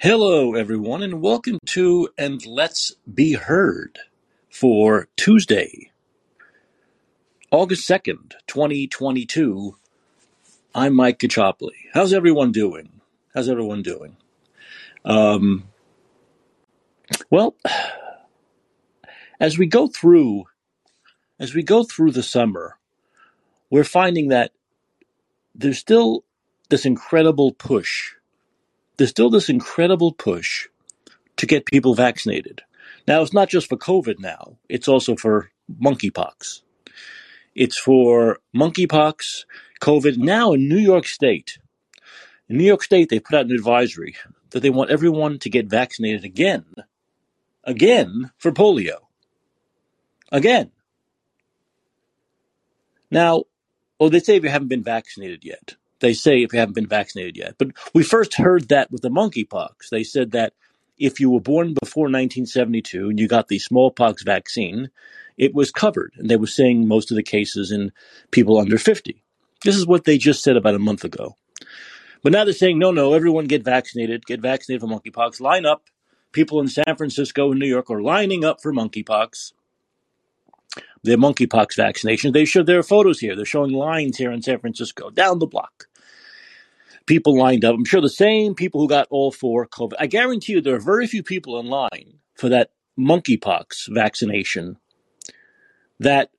Hello, everyone, and welcome to And Let's Be Heard for Tuesday, August 2nd, 2022. I'm Mike Kachopli. How's everyone doing? How's everyone doing? Um, well, as we go through, as we go through the summer, we're finding that there's still this incredible push. There's still this incredible push to get people vaccinated. Now, it's not just for COVID now, it's also for monkeypox. It's for monkeypox, COVID. Now in New York State, in New York State, they put out an advisory that they want everyone to get vaccinated again, again for polio. Again. Now, well, they say if you haven't been vaccinated yet. They say if you haven't been vaccinated yet. But we first heard that with the monkeypox. They said that if you were born before 1972 and you got the smallpox vaccine, it was covered. And they were saying most of the cases in people under 50. This is what they just said about a month ago. But now they're saying, no, no, everyone get vaccinated, get vaccinated for monkeypox. Line up. People in San Francisco and New York are lining up for monkeypox. Their monkeypox vaccination. They show their photos here. They're showing lines here in San Francisco, down the block. People lined up. I'm sure the same people who got all four COVID. I guarantee you there are very few people in line for that monkeypox vaccination that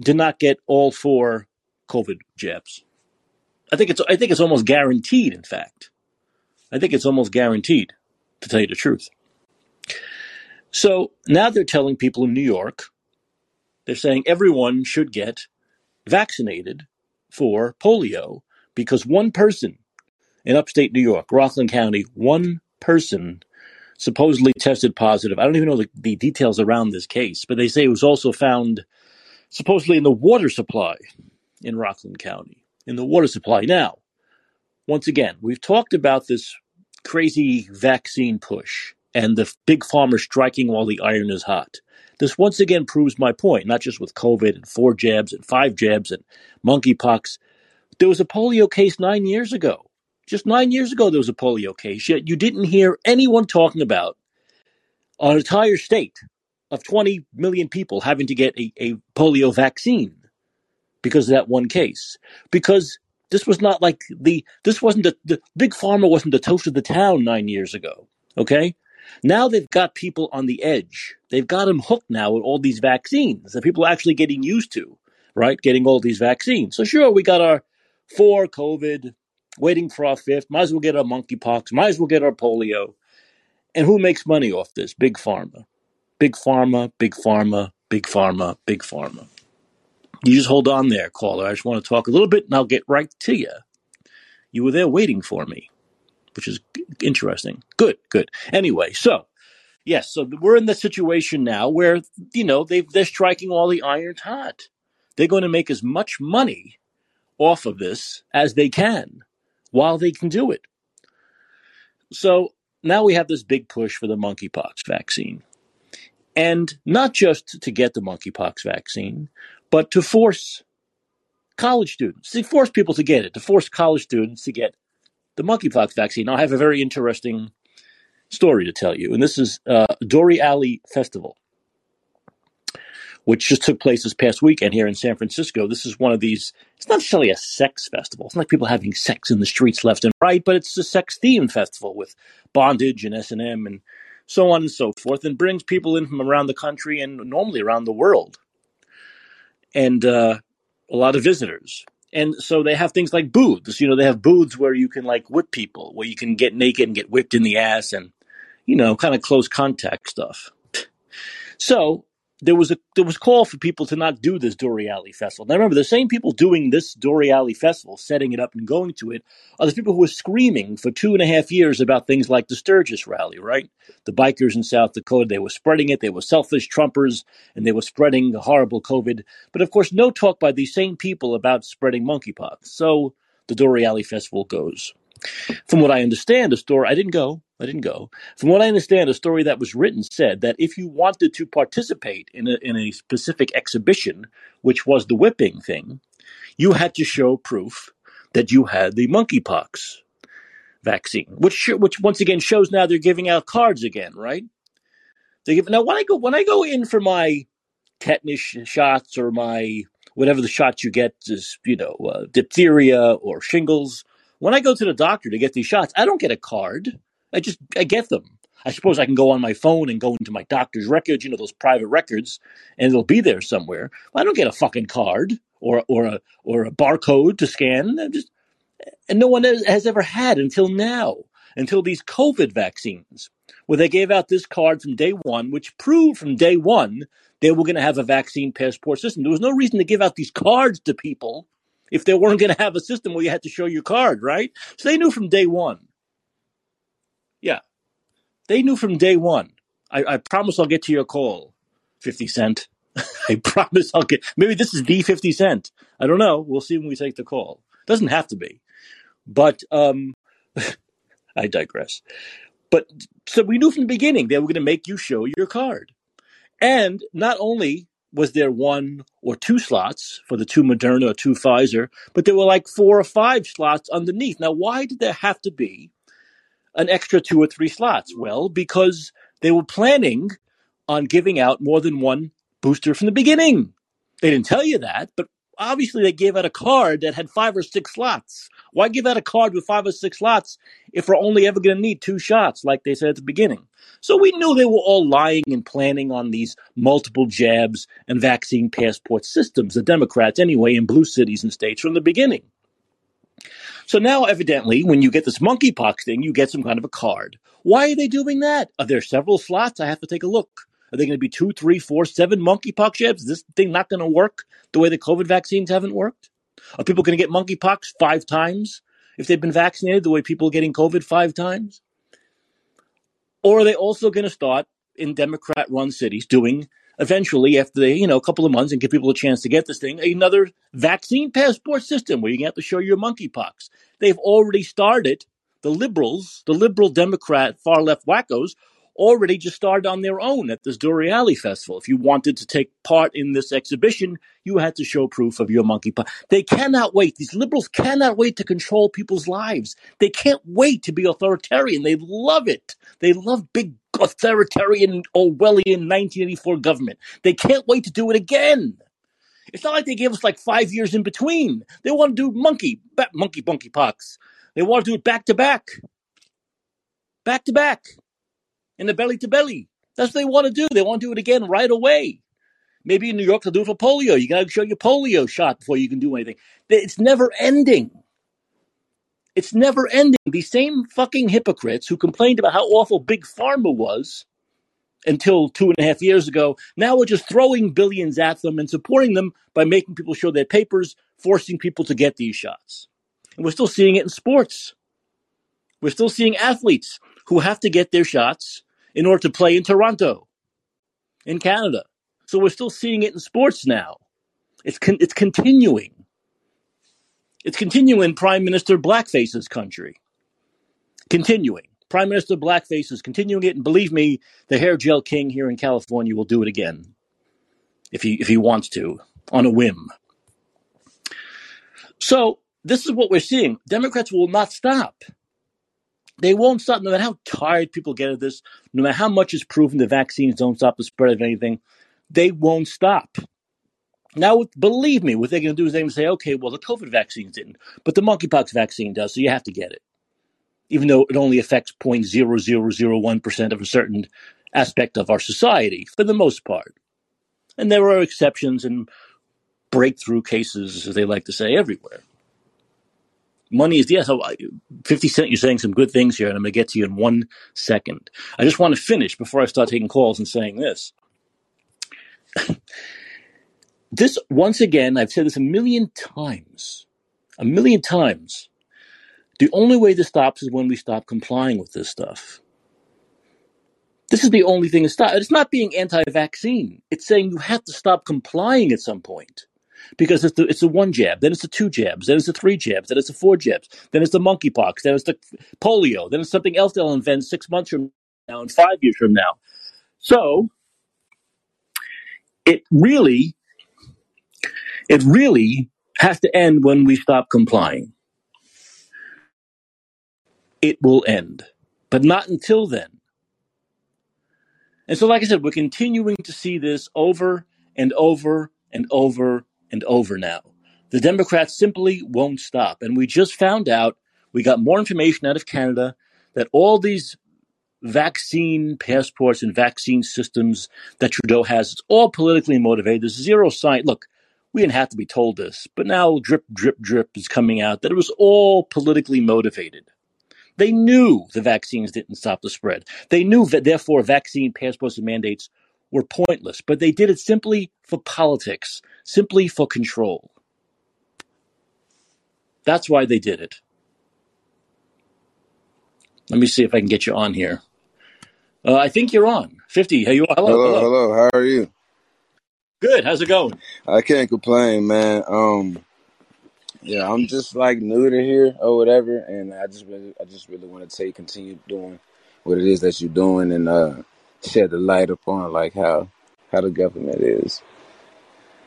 did not get all four COVID jabs. I think it's I think it's almost guaranteed. In fact, I think it's almost guaranteed to tell you the truth. So now they're telling people in New York, they're saying everyone should get vaccinated for polio because one person in upstate New York, Rockland County, one person supposedly tested positive. I don't even know the, the details around this case, but they say it was also found supposedly in the water supply in Rockland County. In the water supply. Now, once again, we've talked about this crazy vaccine push and the big pharma striking while the iron is hot. This once again proves my point, not just with COVID and four jabs and five jabs and monkeypox. There was a polio case nine years ago. Just nine years ago, there was a polio case, yet you didn't hear anyone talking about an entire state of 20 million people having to get a, a polio vaccine because of that one case. Because this was not like the this wasn't the, the big pharma wasn't the toast of the town nine years ago. Okay, now they've got people on the edge. They've got them hooked now with all these vaccines that people are actually getting used to, right? Getting all these vaccines. So sure, we got our four COVID, waiting for our fifth. Might as well get our monkeypox. Might as well get our polio. And who makes money off this? Big pharma. Big pharma, big pharma, big pharma, big pharma. You just hold on there, caller. I just want to talk a little bit and I'll get right to you. You were there waiting for me, which is interesting. Good, good. Anyway, so yes, so we're in the situation now where, you know, they they're striking all the irons hot. They're going to make as much money off of this as they can while they can do it. So now we have this big push for the monkeypox vaccine. And not just to get the monkeypox vaccine, but to force college students, to force people to get it, to force college students to get the monkeypox vaccine. I have a very interesting story to tell you, and this is uh, Dore Alley Festival, which just took place this past weekend here in San Francisco. This is one of these. It's not necessarily a sex festival. It's not like people having sex in the streets left and right, but it's a sex themed festival with bondage and S and M and so on and so forth, and brings people in from around the country and normally around the world and uh, a lot of visitors. And so they have things like booths. You know, they have booths where you can like whip people, where you can get naked and get whipped in the ass, and you know, kind of close contact stuff. So there was a there was call for people to not do this Dore Alley Festival. Now remember, the same people doing this Dore Alley Festival, setting it up and going to it, are the people who were screaming for two and a half years about things like the Sturgis Rally, right? The bikers in South Dakota, they were spreading it. They were selfish Trumpers, and they were spreading the horrible COVID. But of course, no talk by these same people about spreading monkeypox. So the Dore Alley Festival goes. From what I understand, the story I didn't go. I didn't go. From what I understand, a story that was written said that if you wanted to participate in a, in a specific exhibition, which was the whipping thing, you had to show proof that you had the monkeypox vaccine, which which once again shows now they're giving out cards again, right? They give now when I go when I go in for my tetanus shots or my whatever the shots you get is you know uh, diphtheria or shingles. When I go to the doctor to get these shots, I don't get a card. I just I get them. I suppose I can go on my phone and go into my doctor's records, you know, those private records, and it'll be there somewhere. I don't get a fucking card or or a or a barcode to scan. I'm just and no one has, has ever had until now, until these COVID vaccines, where they gave out this card from day one, which proved from day one they were going to have a vaccine passport system. There was no reason to give out these cards to people if they weren't going to have a system where you had to show your card, right? So they knew from day one. Yeah, they knew from day one. I, I promise I'll get to your call, 50 Cent. I promise I'll get, maybe this is the 50 Cent. I don't know. We'll see when we take the call. Doesn't have to be. But um, I digress. But so we knew from the beginning they were going to make you show your card. And not only was there one or two slots for the two Moderna or two Pfizer, but there were like four or five slots underneath. Now, why did there have to be an extra two or three slots? Well, because they were planning on giving out more than one booster from the beginning. They didn't tell you that, but obviously they gave out a card that had five or six slots. Why give out a card with five or six slots if we're only ever going to need two shots, like they said at the beginning? So we knew they were all lying and planning on these multiple jabs and vaccine passport systems, the Democrats anyway, in blue cities and states from the beginning. So now, evidently, when you get this monkeypox thing, you get some kind of a card. Why are they doing that? Are there several slots? I have to take a look. Are they going to be two, three, four, seven monkeypox jabs? Is this thing not going to work the way the COVID vaccines haven't worked? Are people going to get monkeypox five times if they've been vaccinated the way people are getting COVID five times? Or are they also going to start in Democrat run cities doing eventually after they, you know, a couple of months and give people a chance to get this thing, another vaccine passport system where you have to show your monkeypox. They've already started the liberals, the liberal Democrat far left wackos already just started on their own at this Dore Alley festival. If you wanted to take part in this exhibition, you had to show proof of your monkeypox. They cannot wait. These liberals cannot wait to control people's lives. They can't wait to be authoritarian. They love it. They love big authoritarian Orwellian 1984 government. They can't wait to do it again. It's not like they gave us like five years in between. They want to do monkey, monkey, monkey pox. They want to do it back to back. Back to back in the belly to belly. That's what they want to do. They want to do it again right away. Maybe in New York they'll do it for polio. You got to show your polio shot before you can do anything. It's never ending. It's never ending. These same fucking hypocrites who complained about how awful Big Pharma was until two and a half years ago, now we're just throwing billions at them and supporting them by making people show their papers, forcing people to get these shots. And we're still seeing it in sports. We're still seeing athletes who have to get their shots in order to play in Toronto, in Canada. So we're still seeing it in sports now. It's con- it's continuing. It's continuing Prime Minister Blackface's country. Continuing. Prime Minister Blackface is continuing it, and believe me, the hair gel king here in California will do it again if he if he wants to on a whim. So this is what we're seeing. Democrats will not stop. They won't stop, no matter how tired people get of this, no matter how much is proven the vaccines don't stop the spread of anything, they won't stop. Now, believe me, what they're going to do is they're going to say, okay, well, the COVID vaccine didn't, but the monkeypox vaccine does, so you have to get it, even though it only affects 0.0001% of a certain aspect of our society, for the most part. And there are exceptions and breakthrough cases, as they like to say, everywhere money is yeah. Oh, so 50 Cent, you're saying some good things here, and I'm going to get to you in one second. I just want to finish before I start taking calls and saying this. this, once again, I've said this a million times, a million times. The only way this stops is when we stop complying with this stuff. This is the only thing to stop. It's not being anti vaccine, it's saying you have to stop complying at some point because it's the it's a one jab, then it's the two jabs, then it's the three jabs, then it's the four jabs, then it's the monkeypox, then it's the polio, then it's something else they'll invent six months from now and five years from now. So it really, it really has to end when we stop complying. it will end. But not until then. And so, like I said, we're continuing to see this over and over and over and over now. The Democrats simply won't stop. And we just found out, we got more information out of Canada that all these vaccine passports and vaccine systems that Trudeau has, it's all politically motivated. There's zero science. Look, we didn't have to be told this, but now drip, drip, drip is coming out that it was all politically motivated. They knew the vaccines didn't stop the spread. They knew that, therefore, vaccine passports and mandates were pointless, but they did it simply for politics, simply for control. That's why they did it. Let me see if I can get you on here. Uh, I think you're on. 50. Hey, you hello, Hello, hello. hello. How are you? Good. How's it going? I can't complain, man. Um, yeah, I'm just like new to here or whatever, and I just really, I just really want to take continue doing what it is that you're doing and uh shed the light upon like how how the government is.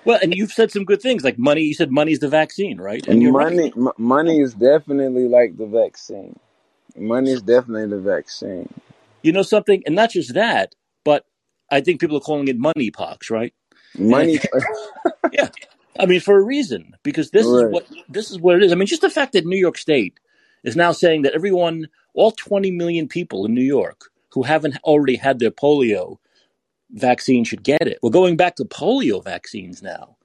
Well, and you've said some good things like money. You said money's the vaccine, right? And you're right. money, m- money is definitely like the vaccine. Money is definitely the vaccine. You know something? And not just that, but I think people are calling it money pox, right? Money, yeah, I mean, for a reason, because this is what this is what it is. I mean, just the fact that New York State is now saying that everyone, all 20 million people in New York who haven't already had their polio vaccine should get it. We're going back to polio vaccines now.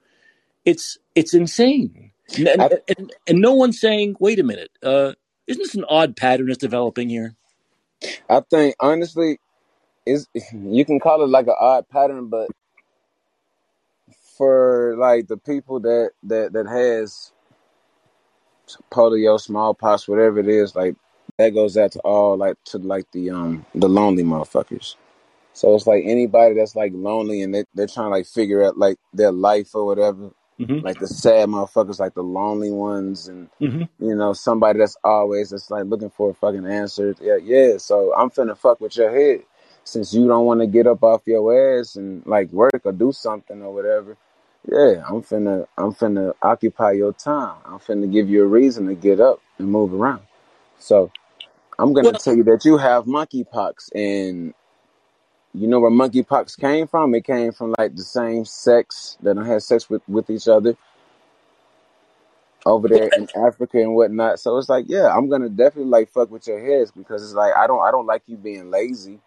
It's it's insane, and and, and, and no one's saying, wait a minute, uh, isn't this an odd pattern that's developing here? I think honestly, is you can call it like an odd pattern, but for like the people that that that has polio, smallpox, whatever it is, like that goes out to all like to like the um the lonely motherfuckers. So it's like anybody that's like lonely and they they're trying to like figure out like their life or whatever. hmm Like the sad motherfuckers, like the lonely ones, and hmm you know somebody that's always just like looking for a fucking answer. Yeah, yeah. So I'm finna fuck with your head since you don't want to get up off your ass and like work or do something or whatever. Yeah, I'm finna I'm finna occupy your time. I'm finna give you a reason to get up and move around. So I'm gonna Well, tell you that you have monkeypox, and you know where monkeypox came from? It came from like the same sex that don't have sex with with each other over there in Africa and whatnot. So it's like, yeah, I'm gonna definitely like fuck with your heads because it's like I don't I don't like you being lazy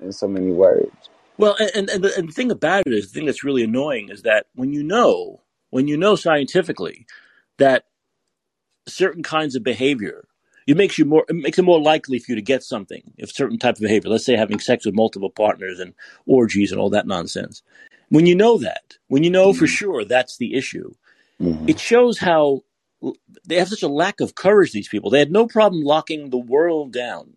in so many words. Well, and and the, and the thing about it is, the thing that's really annoying is that when you know, when you know scientifically that certain kinds of behavior, it makes you more, it makes it more likely for you to get something if certain type of behavior. Let's say having sex with multiple partners and orgies and all that nonsense. When you know that, when you know for Mm-hmm. sure that's the issue, hmm it shows how they have such a lack of courage. These people, they had no problem locking the world down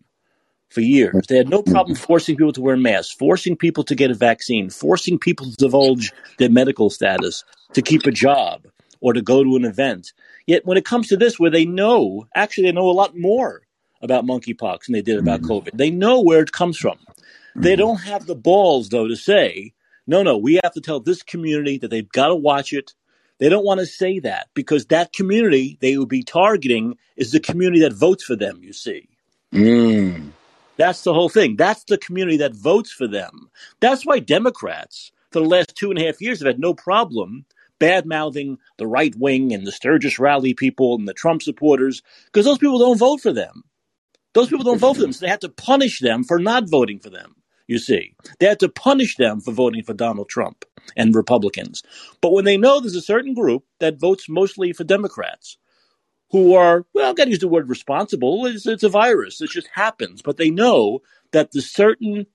for years. They had no mm-hmm. problem forcing people to wear masks, forcing people to get a vaccine, forcing people to divulge their medical status, to keep a job, or to go to an event. Yet when it comes to this, where they know, actually, they know a lot more about monkeypox than they did about mm-hmm. COVID. They know where it comes from. They mm-hmm. don't have the balls, though, to say, no, no, we have to tell this community that they've got to watch it. They don't want to say that because that community they would be targeting is the community that votes for them, you see. Mm. That's the whole thing. That's the community that votes for them. That's why Democrats, for the last two and a half years, have had no problem bad mouthing the right wing and the Sturgis rally people and the Trump supporters because those people don't vote for them. Those people don't vote for them, so they have to punish them for not voting for them. You see, they had to punish them for voting for Donald Trump and Republicans. But when they know there's a certain group that votes mostly for Democrats, who are, well, I've got to use the word responsible. It's, it's a virus. It just happens. But they know that the certain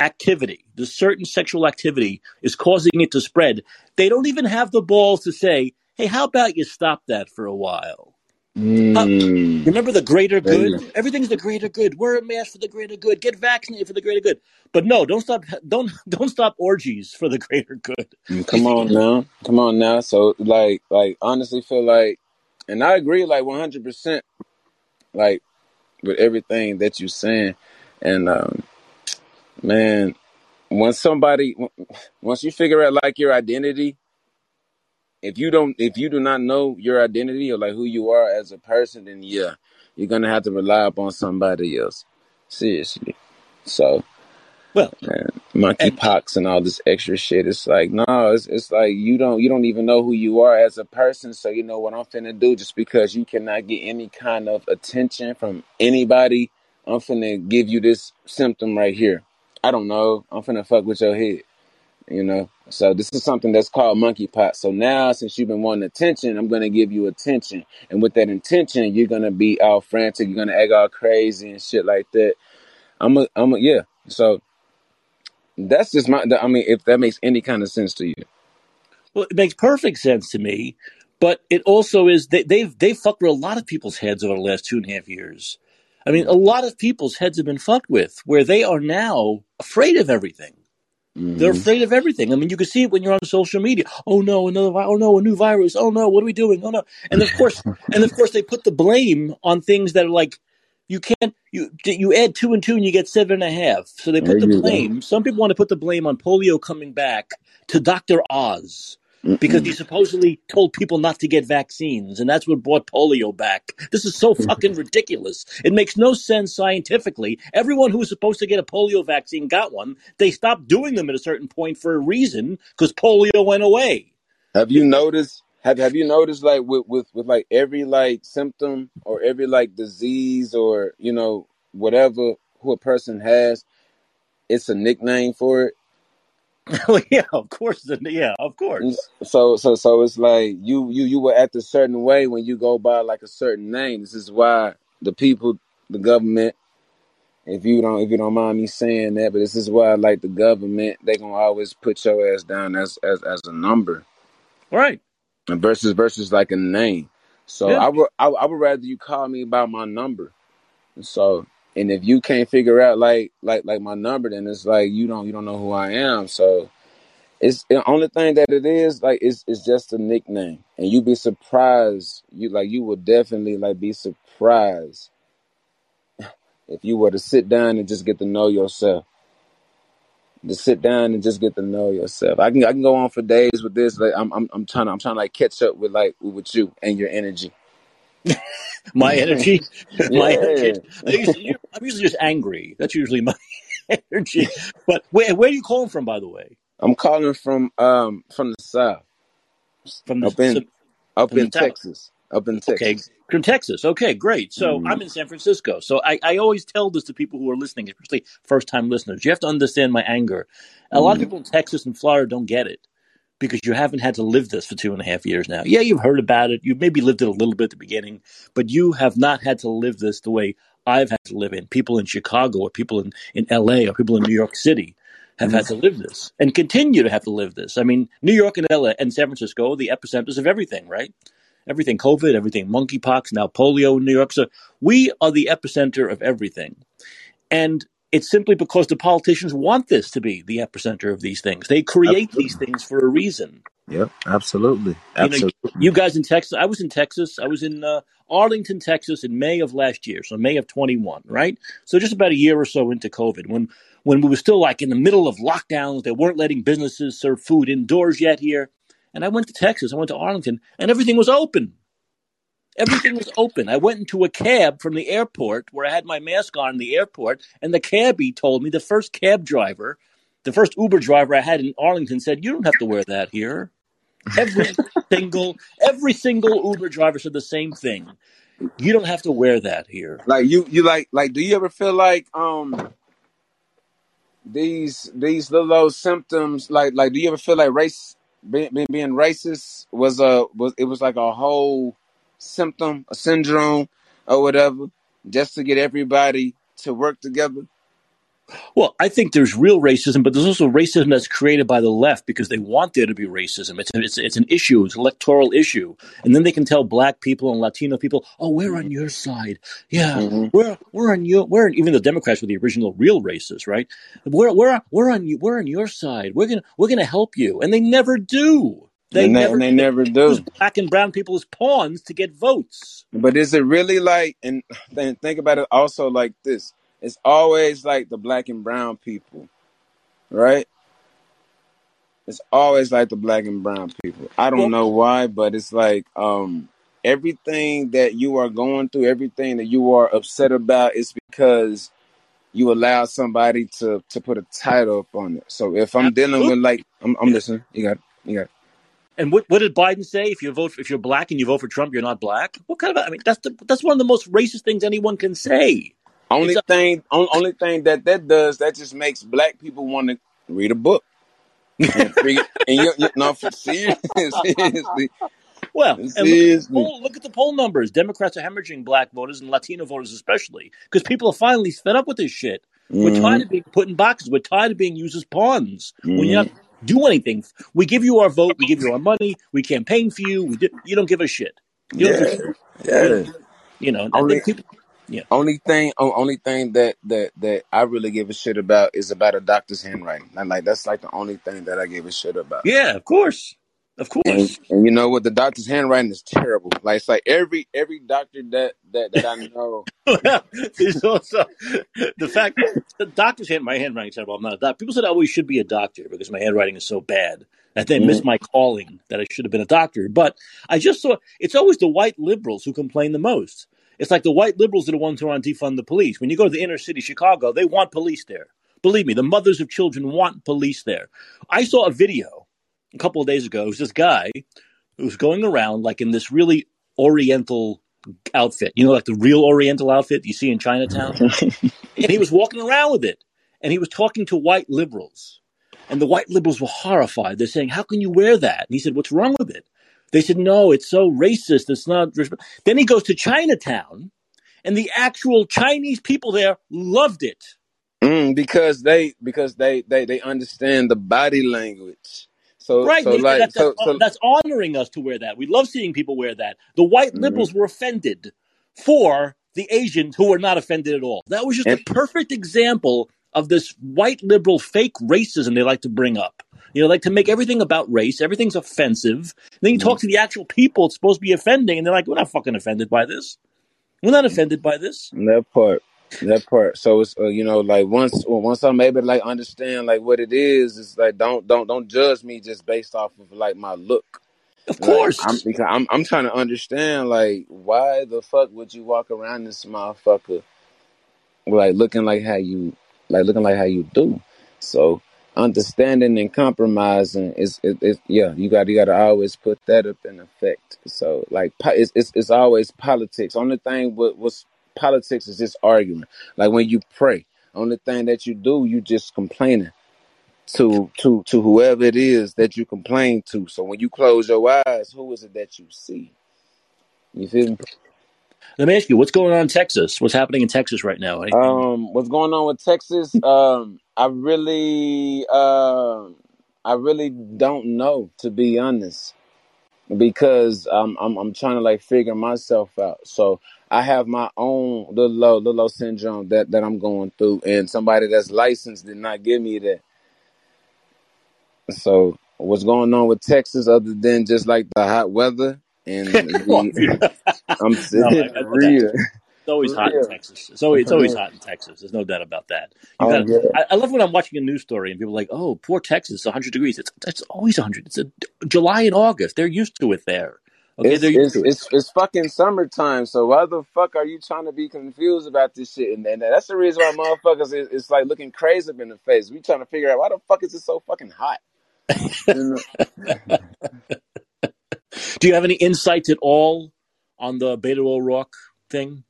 activity, the certain sexual activity is causing it to spread. They don't even have the balls to say, hey, how about you stop that for a while? Uh, Mm. remember the greater good? Everything's the greater good. Wear a mask for the greater good. Get vaccinated for the greater good. But no, don't stop. Don't don't stop orgies for the greater good. Mm, Come on now. Come on now. So like like honestly feel like and I agree like 100% like with everything that you're saying and um man once somebody once you figure out like your identity if you don't if you do not know your identity or like who you are as a person then yeah you're gonna have to rely upon somebody else. Seriously. So Well, man, monkeypox and all this extra shit. It's like, no, it's it's like you don't you don't even know who you are as a person. So you know what I'm finna do just because you cannot get any kind of attention from anybody, I'm finna give you this symptom right here. I don't know. I'm finna fuck with your head. You know. So this is something that's called monkeypox. So now since you've been wanting attention, I'm gonna give you attention. And with that intention, you're gonna be all frantic, you're gonna act all crazy and shit like that. I'm a I'm a yeah. So that's just my. I mean, if that makes any kind of sense to you. Well, it makes perfect sense to me, but it also is they, they've they've fucked with a lot of people's heads over the last two and a half years. I mean, a lot of people's heads have been fucked with, where they are now afraid of everything. They're hmm afraid of everything. I mean, you can see it when you're on social media. Oh no, another vi- oh no, a new virus. Oh no, what are we doing? Oh no. And of course, and of course they put the blame on things that are like you can't you you add two and two and you get seven and a half. So they There put the you go. blame. Some people want to put the blame on polio coming back to Dr. Oz because he supposedly told people not to get vaccines and that's what brought polio back. This is so fucking ridiculous. It makes no sense scientifically. Everyone who was supposed to get a polio vaccine got one. They stopped doing them at a certain point for a reason because polio went away. Have you noticed? Have Have you noticed like with with with like every like symptom or every like disease or you know whatever who a person has, it's a nickname for it. well, yeah, of course. the- Yeah, of course. So so so it's like you you you will act a certain way when you go by like a certain name. This is why the people, the government, if you don't if you don't mind me saying that, but this is why like the government, they gonna always put your ass down as as as a number right. And versus versus like a name. So Yeah. I would I, would- I would rather you call me by my number. So and if you can't figure out like like like my number, then it's like you don't you don't know who I am. So it's the only thing that it is like it's it's just a nickname, and you'd be surprised. You like you would definitely like be surprised if you were to sit down and just get to know yourself. To sit down and just get to know yourself. I can I can go on for days with this. Like I'm I'm I'm trying to I'm trying to like catch up with like with you and your energy. My energy, my yeah. Usually, you- I'm usually just angry. That's usually my energy. But where, where are you calling from, by the way? I'm calling from um from the south, From up the in up from in. Texas, up in Okay, Texas. from Texas. Okay, great. So Mm, I'm in San Francisco. So I, I always tell this to people who are listening, especially first time listeners. You have to understand my anger. A lot of mm, people in Texas and Florida don't get it because you haven't had to live this for two and a half years now. Yeah, you've heard about it. You've maybe lived it a little bit at the beginning, but you have not had to live this the way I've had to live it. People in Chicago or people in, in LA or people in New York City have had mm. to live this and continue to have to live this. I mean, New York and LA and San Francisco the epicenters of everything, right? Everything COVID, everything monkeypox, now polio in New York. So we are the epicenter of everything. And it's simply because the politicians want this to be the epicenter of these things. They create these things for a reason. Yep. Absolutely. You know, Absolutely. you guys in Texas, I was in Texas. I was in uh, Arlington, Texas in May of last year, so May of 21, right? So just about a year or so into COVID, when when we were still like in the middle of lockdowns, they weren't letting businesses serve food indoors yet here. And I went to Texas, I went to Arlington, and everything was open. Everything was open. I went into a cab from the airport where I had my mask on in the airport, and the cabbie told me the first cab driver, the first Uber driver I had in Arlington said, "You don't have to wear that here." Every single every single Uber driver said the same thing. You don't have to wear that here. Like you, you like, like, do you ever feel like, um, these, these little old symptoms, like, like, do you ever feel like race, being, being, racist was a, was, it was like a whole symptom, a syndrome or whatever, just to get everybody to work together? Well, I think there's real racism, but there's also racism that's created by the left because they want there to be racism. It's it's, it's an issue, it's an electoral issue, and then they can tell black people and Latino people, "Oh, we're on your side. Yeah, Mm-hmm. we're we're on your we're even the Democrats were the original real racists, right? We're we're we're on you we're on your side. We're gonna we're gonna help you, and they never do. They And they, never and they do. never do. black and brown people as pawns to get votes. But is it really like, and think about it also like this, it's always like the black and brown people, right? It's always like the black and brown people. I don't know why, but it's like um everything that you are going through, everything that you are upset about, is because you allow somebody to to put a title up on it. So if I'm dealing with like, I'm, I'm listening. You got, it. you got. it. And what, what did Biden say? If you vote, if you're black and you vote for Trump, you're not black. What kind of? I mean, that's the, that's one of the most racist things anyone can say. Only It's thing, on, only thing that that does, that just makes black people want to read a book. and, you, you no, for serious, seriously, Well, and look at, the seriously. poll, look at the poll numbers. Democrats are hemorrhaging black voters and Latino voters especially because people are finally fed up with this shit. We're Mhm, tired of being put in boxes. We're tired of being used as pawns. When you mhm. not do anything, we give you our vote, we give you our money, we campaign for you. We do, you don't give a shit. You don't give Yeah, shit. Yeah. You know. And Only, people. Yeah. only thing, o- only thing that that that I really give a shit about is about a doctor's handwriting. And like that's like the only thing that I give a shit about. Yeah. Of course. Of And course. and you know what? The doctor's handwriting is terrible. Like it's like every every doctor that that that I know. there's also the fact the doctor's hand, my handwriting said, well, I'm not a doctor. People said I always should be a doctor because my handwriting is so bad that they missed Mhm. my calling, that I should have been a doctor. But I just saw it's always the white liberals who complain the most. It's like the white liberals are the ones who want to defund the police. When you go to the inner city Chicago, they want police there. Believe me, the mothers of children want police there. I saw a video a couple of days ago. It was this guy who was going around like in this really oriental outfit, you know, like the real oriental outfit you see in Chinatown. and he was walking around with it. And he was talking to white liberals. And the white liberals were horrified. They're saying, How can you wear that? And he said, What's wrong with it? They said, No, it's so racist. It's not. Then he goes to Chinatown, and the actual Chinese people there loved it. Mm, because they because they they they understand the body language. So Right. so like that's, so so that's honoring us to wear that. We love seeing people wear that. The white mhm. liberals were offended for the Asians who were not offended at all. That was just a perfect example of this white liberal fake racism they like to bring up. You know, like to make everything about race, everything's offensive. And then you talk to the actual people it's supposed to be offending, and they're like, we're not fucking offended by this. We're not offended by this. that part that part. So it's uh, you know like once once I'm able to like understand like what it is, it's like don't don't don't judge me just based off of like my look. Of Like I'm course. because I'm I'm trying to understand like why the fuck would you walk around this motherfucker like looking like how you like looking like how you do. So understanding and compromising is it, it yeah you got you got to always put that up in effect. So like it's it's, it's always politics. Only thing with what's politics is just arguing. Like when you pray, only thing that you do you just complaining to to to whoever it is that you complain to. So when you close your eyes, who is it that you see? You feel me? Let me ask you, what's going on in Texas? What's happening in Texas right now? Anything? Um, what's going on with Texas? Um, I really, um, I really don't know to be honest, because I'm I'm I'm trying to like figure myself out. So I have my own little low, little low syndrome that that I'm going through, and somebody that's licensed did not give me that. So what's going on with Texas other than just like the hot weather and the I'm no, saying I, I that real, It's always hot in. Texas. It's always it's always hot in Texas. There's no doubt about that. You Oh yeah. I, I love when I'm watching a news story and people are like, "Oh, poor Texas, 100 degrees." It's it's always 100. It's a, July and August. They're used to it there. Okay, It's they're used it's to it. it's it's fucking summertime. So why the fuck are you trying to be confused about this shit? And, and that's the reason why motherfuckers is, is like looking crazy up in the face. We trying to figure out why the fuck is it so fucking hot? Do you have any insights at all on the Beto O'Rourke thing?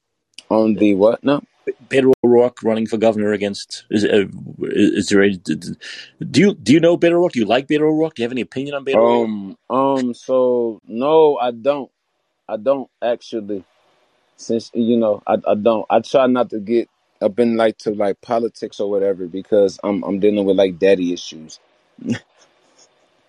On the what? No. Beto O'Rourke running for governor against is uh, is there a, do you do you know Beto O'Rourke? Do you like Beto O'Rourke? Do you have any opinion on Beto O'Rourke? Um. Um. So no, I don't. I don't actually. Since you know, I I don't. I try not to get up in like to like politics or whatever because I'm I'm dealing with like daddy issues.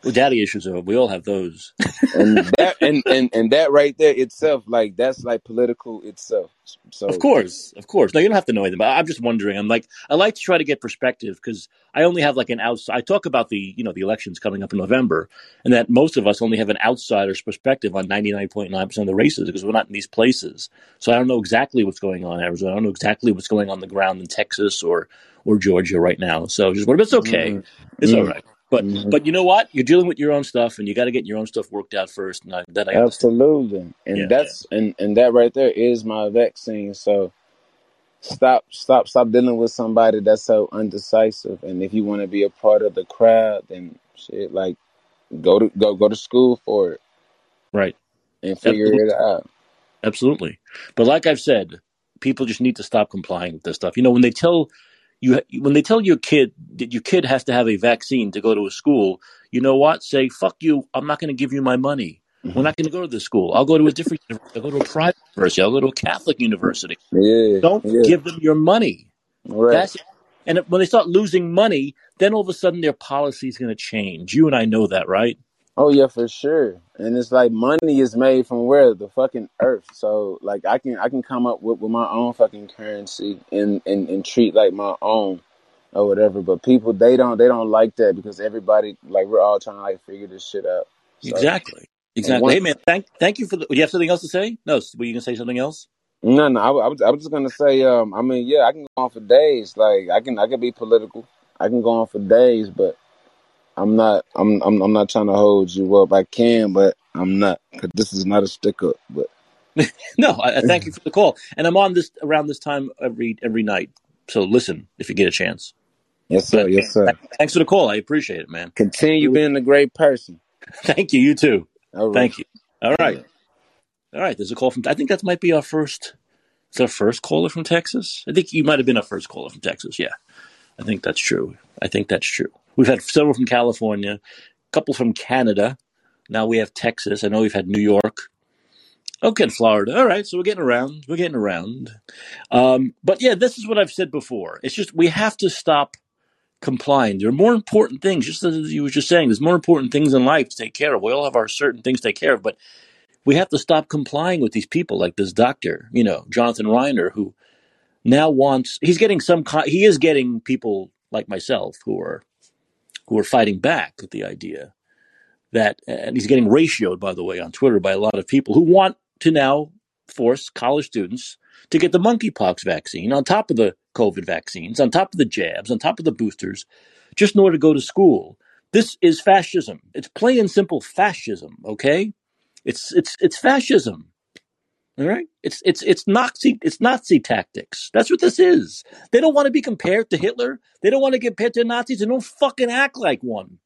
Well, daddy issues are we all have those. and that and, and and that right there itself like that's like political itself so Of course, of course. No, you don't have to know anything. But I'm just wondering. I'm like, I like to try to get perspective because I only have like an outside. I talk about the you know the elections coming up in November, and that most of us only have an outsider's perspective on 99.9 percent of the races because we're not in these places. So I don't know exactly what's going on in Arizona. I don't know exactly what's going on the ground in Texas or or Georgia right now. So just, but it's okay. Mhm. It's all Mhm. right. But Mhm. but you know what? You're dealing with your own stuff, and you got to get your own stuff worked out first. And I, that I. Absolutely, and Yeah. that's and and that right there is my vaccine. So stop, stop, stop dealing with somebody that's so undecisive. And if you want to be a part of the crowd, then shit, like go to go go to school for it Right. and figure Absolutely. it out. Absolutely. But like I've said, people just need to stop complying with this stuff. You know, when they tell you when they tell your kid that your kid has to have a vaccine to go to a school, you know what? Say fuck you. I'm not going to give you my money. Mm-hmm. We're not going to go to this school. I'll go to a different university. I'll go to a private university. I'll go to a Catholic university. Yeah, Don't yeah, give them your money. right. That's and when they start losing money, then all of a sudden their policy is going to change. You and I know that, right? Oh yeah, for sure. And it's like money is made from where the fucking earth. So like I can I can come up with, with my own fucking currency and, and and treat like my own or whatever. But people they don't they don't like that because everybody like we're all trying to like figure this shit out. So Exactly. Exactly. one Hey man, thank thank you for the. Do you have something else to say? No. Were you going to say something else? no no I, I was I was just gonna say um I mean yeah I can go on for days like I can I can be political I can go on for days but I'm not I'm I'm I'm not trying to hold you up I can but I'm not because this is not a stick up but No, I, I thank you for the call, and I'm on this around this time every every night. So listen if you get a chance. yes sir But yes sir. th- thanks for the call. I appreciate it, man. Continue being a great person. thank you. You too. Right. Thank you. All right. right. All right. There's a call from. I think that might be our first. Is our first caller from Texas? I think you might have been our first caller from Texas. Yeah, I think that's true. I think that's true. We've had several from California, a couple from Canada. Now we have Texas. I know we've had New York. Okay, Florida. All right, so we're getting around. We're getting around. Um, but yeah, this is what I've said before. It's just we have to stop complying. There are more important things. Just as you were just saying, there's more important things in life to take care of. We all have our certain things to take care of, but we have to stop complying with these people, like this doctor, you know, Jonathan Reiner, who now wants. He's getting some. He is getting people like myself who are who are fighting back with the idea that, and he's getting ratioed, by the way, on Twitter by a lot of people who want to now force college students to get the monkeypox vaccine on top of the COVID vaccines, on top of the jabs, on top of the boosters, just in order to go to school. This is fascism. It's plain and simple fascism. Okay, it's it's it's fascism. All right, it's it's it's Nazi it's Nazi tactics. That's what this is. They don't want to be compared to Hitler. They don't want to get compared to Nazis. They don't fucking act like one.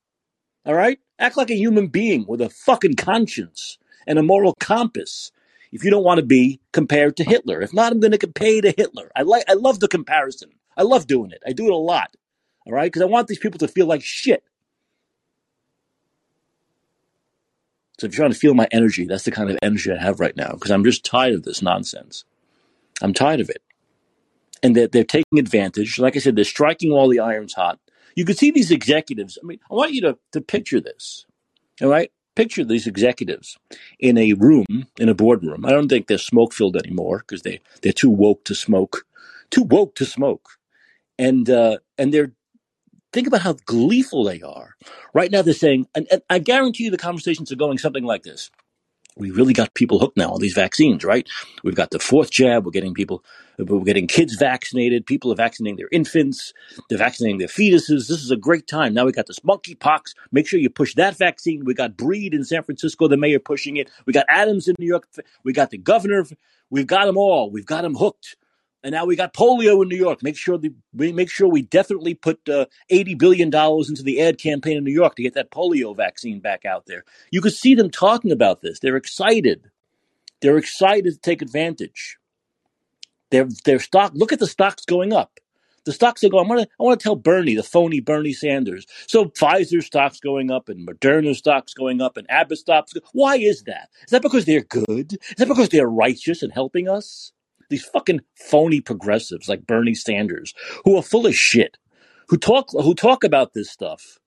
All right? Act like a human being with a fucking conscience and a moral compass. If you don't want to be compared to Hitler, if not, I'm going to compare to Hitler. I like, I love the comparison. I love doing it. I do it a lot. All right, because I want these people to feel like shit. So if you're trying to feel my energy, that's the kind of energy I have right now because I'm just tired of this nonsense. I'm tired of it, and that they're taking advantage. Like I said, they're striking while the iron's hot. You can see these executives. I mean, I want you to to picture this. All right. Picture these executives in a room, in a boardroom. I don't think they're smoke filled anymore because they, they're too woke to smoke. Too woke to smoke. And uh, and they're think about how gleeful they are. Right now they're saying, and, and I guarantee you the conversations are going something like this. We really got people hooked now on these vaccines, right? We've got the fourth jab. We're getting people, we're getting kids vaccinated. People are vaccinating their infants. They're vaccinating their fetuses. This is a great time. Now we got this monkeypox. Make sure you push that vaccine. We got Breed in San Francisco, the mayor pushing it. We got Adams in New York. We got the governor. We've got them all. We've got them hooked. And now we got polio in New York. Make sure the, we make sure we definitely put uh, eighty billion dollars into the ad campaign in New York to get that polio vaccine back out there. You could see them talking about this. They're excited. They're excited to take advantage. Their their stock. Look at the stocks going up. The stocks are going. I want to. I want to tell Bernie, the phony Bernie Sanders. So Pfizer stocks going up, and Moderna stocks going up, and Abbott stocks. Why is that? Is that because they're good? Is that because they're righteous and helping us? These fucking phony progressives like Bernie Sanders, who are full of shit, who talk who talk about this stuff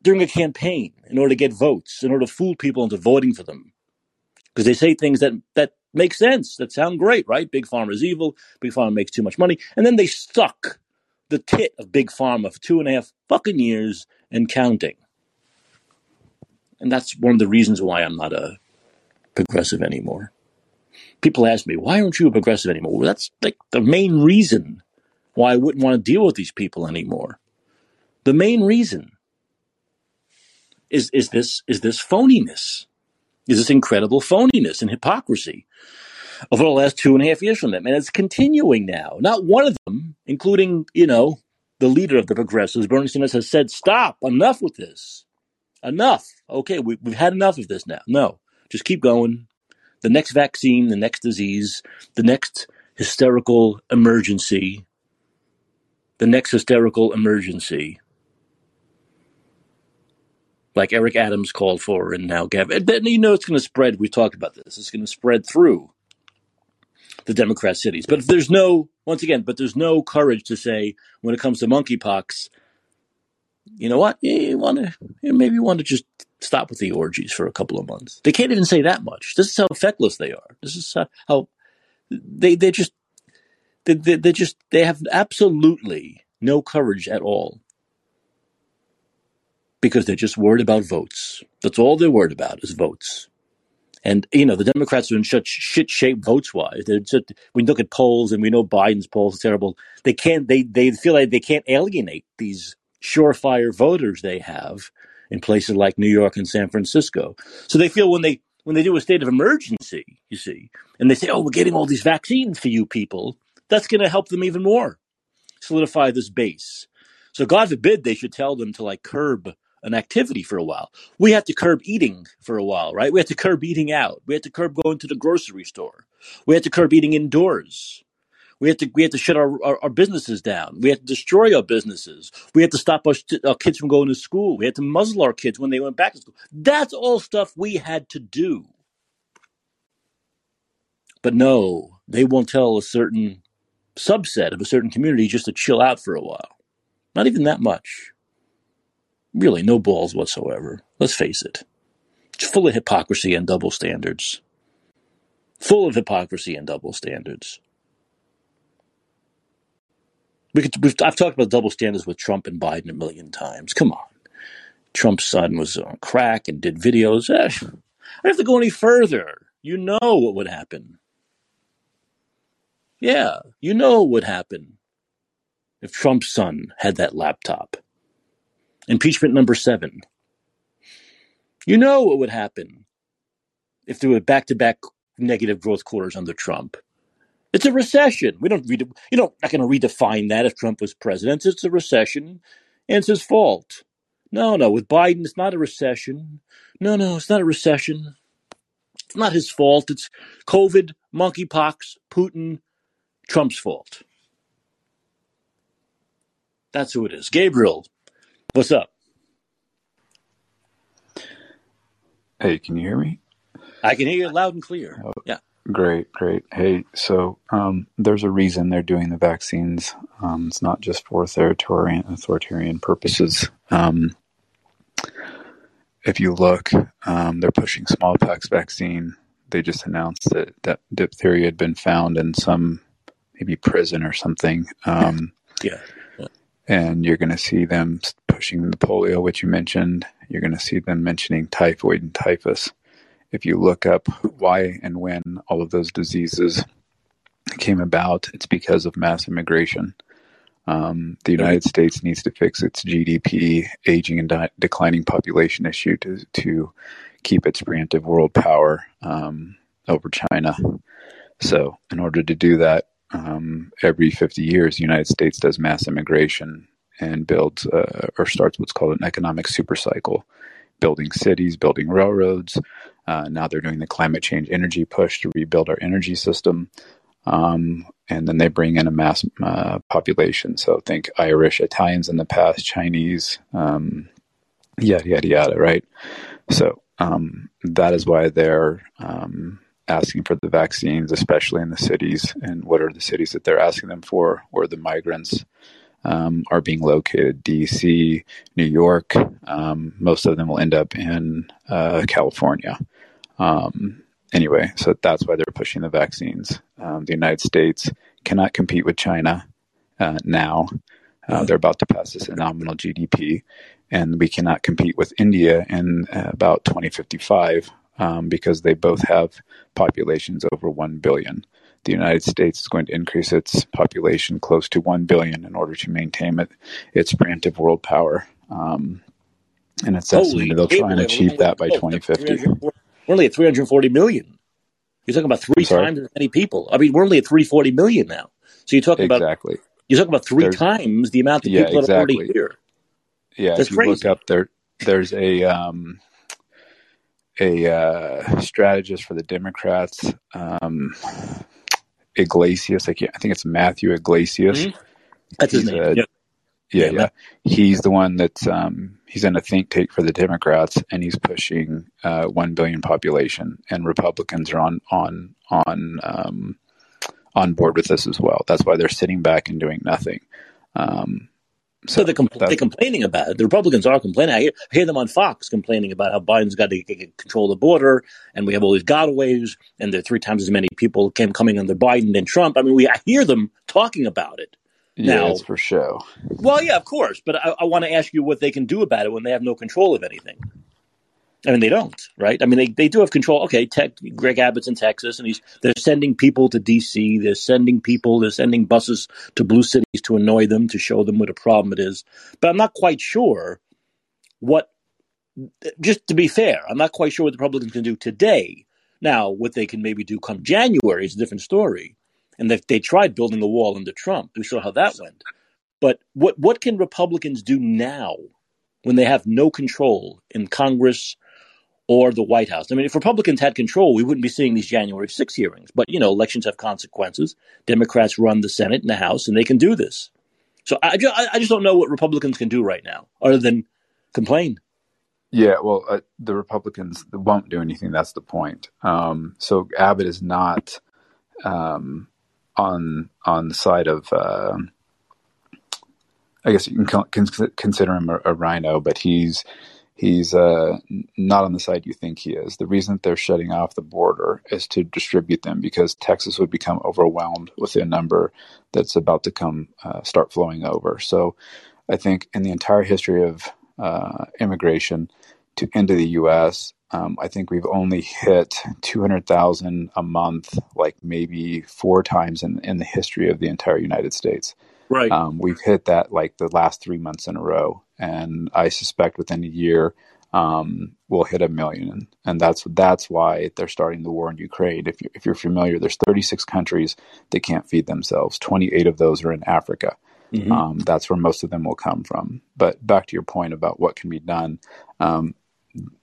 during a campaign in order to get votes, in order to fool people into voting for them because they say things that that make sense, that sound great, right? Big pharma is evil. Big pharma makes too much money, and then they suck the tit of big pharma for two and a half fucking years and counting. And that's one of the reasons why I'm not a progressive anymore. People ask me, why aren't you a progressive anymore? Well, that's like the main reason why I wouldn't want to deal with these people anymore. The main reason. is is this is this phoniness? Is this incredible phoniness and hypocrisy over the last two and a half years from them? And it's continuing now. Not one of them, including, you know, the leader of the progressives, Bernie Sanders, has said, stop, enough with this. Enough. Okay, we, we've had enough of this now. No, just keep going. The next vaccine, the next disease, the next hysterical emergency, the next hysterical emergency like Eric Adams called for, and now Gavin. Then you know it's going to spread. We talked about this. It's going to spread through the Democrat cities. But if there's no, once again, but there's no courage to say when it comes to monkeypox, you know what? You want to maybe you want to just stop with the orgies for a couple of months. They can't even say that much. This is how feckless they are. This is how, how they they just they, they, they just they have absolutely no courage at all because they're just worried about votes. That's all they're worried about is votes. And you know the Democrats are in such shit shape votes wise. We look at polls and we know Biden's polls are terrible. They can't. They they feel like they can't alienate these surefire voters they have in places like New York and San Francisco. So they feel when they when they do a state of emergency, you see, and they say, "Oh, we're getting all these vaccines for you people," that's going to help them even more solidify this base. So God forbid they should tell them to like curb an activity for a while. We had to curb eating for a while, right? We had to curb eating out. We had to curb going to the grocery store. We had to curb eating indoors. We had to we had to shut our, our, our businesses down. We had to destroy our businesses. We had to stop our, our kids from going to school. We had to muzzle our kids when they went back to school. That's all stuff we had to do. But no, they won't tell a certain subset of a certain community just to chill out for a while. Not even that much really no balls whatsoever. Let's face it. It's full of hypocrisy and double standards. Full of hypocrisy and double standards. We could, I've talked about double standards with Trump and Biden a million times. Come on. Trump's son was on crack and did videos. Eh, I don't have to go any further. You know what would happen. Yeah, you know what would happen if Trump's son had that laptop. Impeachment number seven. You know what would happen if there were back to back negative growth quarters under Trump. It's a recession. We don't read you know, not going to redefine that if Trump was president. It's a recession and it's his fault. No, no, with Biden, it's not a recession. No, no, it's not a recession. It's not his fault. It's COVID, monkeypox, Putin, Trump's fault. That's who it is. Gabriel, What's up? Hey, can you hear me? I can hear you loud and clear. Oh, yeah. Great, great. Hey, so um, there's a reason they're doing the vaccines. Um, it's not just for authoritarian authoritarian purposes. Um, if you look, um, they're pushing smallpox vaccine. They just announced that that diphtheria had been found in some maybe prison or something. Um, yeah and you're going to see them pushing the polio, which you mentioned. You're going to see them mentioning typhoid and typhus. If you look up why and when all of those diseases came about, it's because of mass immigration. Um, the United States needs to fix its GDP, aging and di- declining population issue to to keep its preemptive world power um, over China. So, in order to do that, um, every 50 years, the United States does mass immigration and builds uh, or starts what's called an economic supercycle, building cities, building railroads. Uh, now they're doing the climate change energy push to rebuild our energy system. Um, and then they bring in a mass uh, population. So think Irish, Italians in the past, Chinese, um, yada, yada, yada, right? So um, that is why they're um, asking for the vaccines, especially in the cities, and what are the cities that they're asking them for, where the migrants um, are being located DC, New York. Um, most of them will end up in uh, California. Um, anyway, so that's why they're pushing the vaccines. Um, the United States cannot compete with China uh, now. Uh, they're about to pass this in nominal GDP, and we cannot compete with India in uh, about 2055 um, because they both have populations over 1 billion. The United States is going to increase its population close to 1 billion in order to maintain it, its preemptive world power. Um, and it's estimated they'll try and achieve that by oh, 2050. 300 We're only at 340 million. You're talking about three times as many people. I mean, we're only at 340 million now. So you're talking about Exactly. you're talking about three There's- times the amount of Yeah, people that are already exactly. here. Yeah, That's if you look up there, there's a um, a uh, strategist for the Democrats, um, Yglesias. I. I think it's Matthew Yglesias. Mhm. That's his name. a- Yeah. Yeah, Yeah. He's the one that's um, he's in a think tank for the Democrats, and he's pushing uh, one billion population, and Republicans are on on on um, on board with this as well. That's why they're sitting back and doing nothing. Um, So, they're, compl- they're complaining about it. The Republicans are complaining. I hear, I hear them on Fox complaining about how Biden's got to get, control the border, and we have all these gotaways, and there are three times as many people came coming under Biden than Trump. I mean, we I hear them talking about it. Yeah, Now- it's for show. Well, yeah, of course, but I, I want to ask you what they can do about it when they have no control of anything. I mean, they don't, right? I mean, they, they do have control. Okay, tech, Greg Abbott's in Texas, and he's they're sending people to D.C. They're sending people. They're sending buses to blue cities to annoy them to show them what a problem it is. But I'm not quite sure what. Just to be fair, I'm not quite sure what the Republicans can do today. Now, what they can maybe do come January is a different story. And they, they tried building a wall under Trump. We saw how that went. But what what can Republicans do now when they have no control in Congress or the White House? I mean, if Republicans had control, we wouldn't be seeing these January 6 hearings. But you know, elections have consequences. Democrats run the Senate and the House, and they can do this. So I I just don't know what Republicans can do right now, other than complain. Yeah, well, uh, the Republicans won't do anything. That's the point. Um, so Abbott is not um, on on the side of. Uh, I guess you can con- con- consider him a, a RINO, but he's he's uh, not on the side you think he is. The reason that they're shutting off the border is to distribute them because Texas would become overwhelmed with the number that's about to come uh, start flowing over. So, I think in the entire history of uh, immigration to into the U.S. Um, I think we've only hit 200,000 a month, like maybe four times in, in the history of the entire United States. Right. Um, we've hit that like the last three months in a row, and I suspect within a year um, we'll hit a million, and that's that's why they're starting the war in Ukraine. If you if you're familiar, there's 36 countries that can't feed themselves. 28 of those are in Africa. Mhm. Um, that's where most of them will come from. But back to your point about what can be done, um,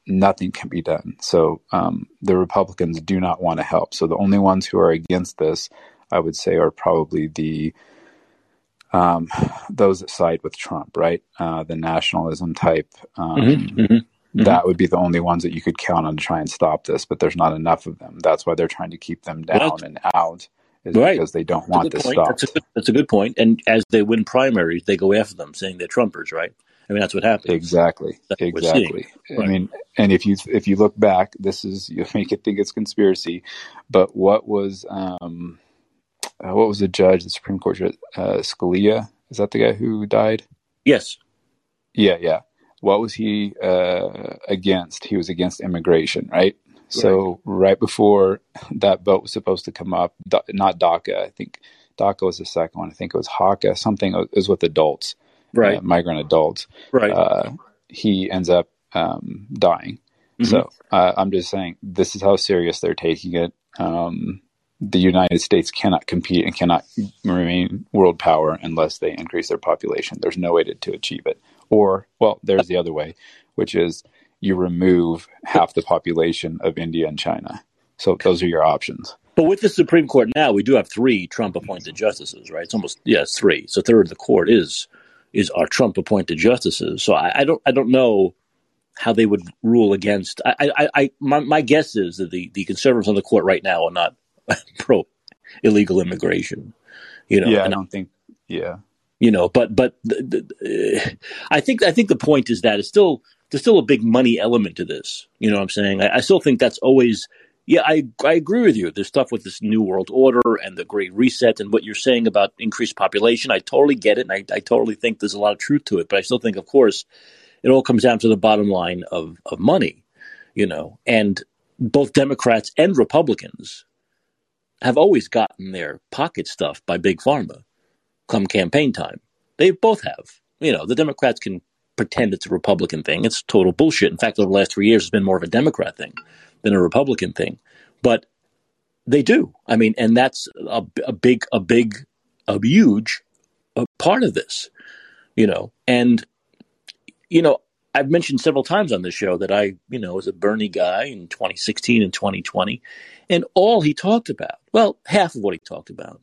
nothing can be done. So um, the Republicans do not want to help. So the only ones who are against this, I would say, are probably the um, those that side with Trump, right? Uh, the nationalism type. Um, Mhm, mhm. Mhm. That would be the only ones that you could count on to try and stop this, but there's not enough of them. That's why they're trying to keep them down Well, and out, is right. because they don't That's want this stopped. That's a good, that's a good point. And as they win primaries, they go after them, saying they're Trumpers, right? I mean, that's what happened. Exactly. That's what we're seeing. Exactly. Right. I mean, and if you if you look back, this is you make it think it's conspiracy, but what was um, uh, what was the judge, the Supreme Court judge, uh, Scalia? Is that the guy who died? Yes. Yeah, yeah. What was he uh, against? He was against immigration, right? So right before that vote was supposed to come up, not DACA, I think DACA was the second one. I think it was HACA, something it was with adults, Right. uh, migrant adults right. uh, he ends up um, dying. Mhm. So uh, I'm just saying this is how serious they're taking it. Um, the United States cannot compete and cannot remain world power unless they increase their population. There's no way to, to achieve it. Or, well, there's the other way, which is you remove half the population of India and China. So those are your options. But with the Supreme Court now, we do have three Trump-appointed justices, right? It's almost yeah, three. So third of the court is is our Trump-appointed justices. So I, I don't I don't know how they would rule against. I, I, I my, my guess is that the, the conservatives on the court right now are not pro illegal immigration. You know, yeah, I don't think. Yeah, you know but but the, the, uh, i think i think the point is that it's still there's still a big money element to this you know what i'm saying i, I still think that's always yeah I, I agree with you there's stuff with this new world order and the great reset and what you're saying about increased population i totally get it and I, I totally think there's a lot of truth to it but i still think of course it all comes down to the bottom line of, of money you know and both democrats and republicans have always gotten their pocket stuff by big pharma come campaign time. They both have. You know, the Democrats can pretend it's a Republican thing. It's total bullshit. In fact, over the last three years, it's been more of a Democrat thing than a Republican thing. But they do. I mean, and that's a, a big, a big, a huge a part of this, you know. And you know, I've mentioned several times on this show that I, you know, was a Bernie guy in 2016 and 2020, and all he talked about, well, half of what he talked about,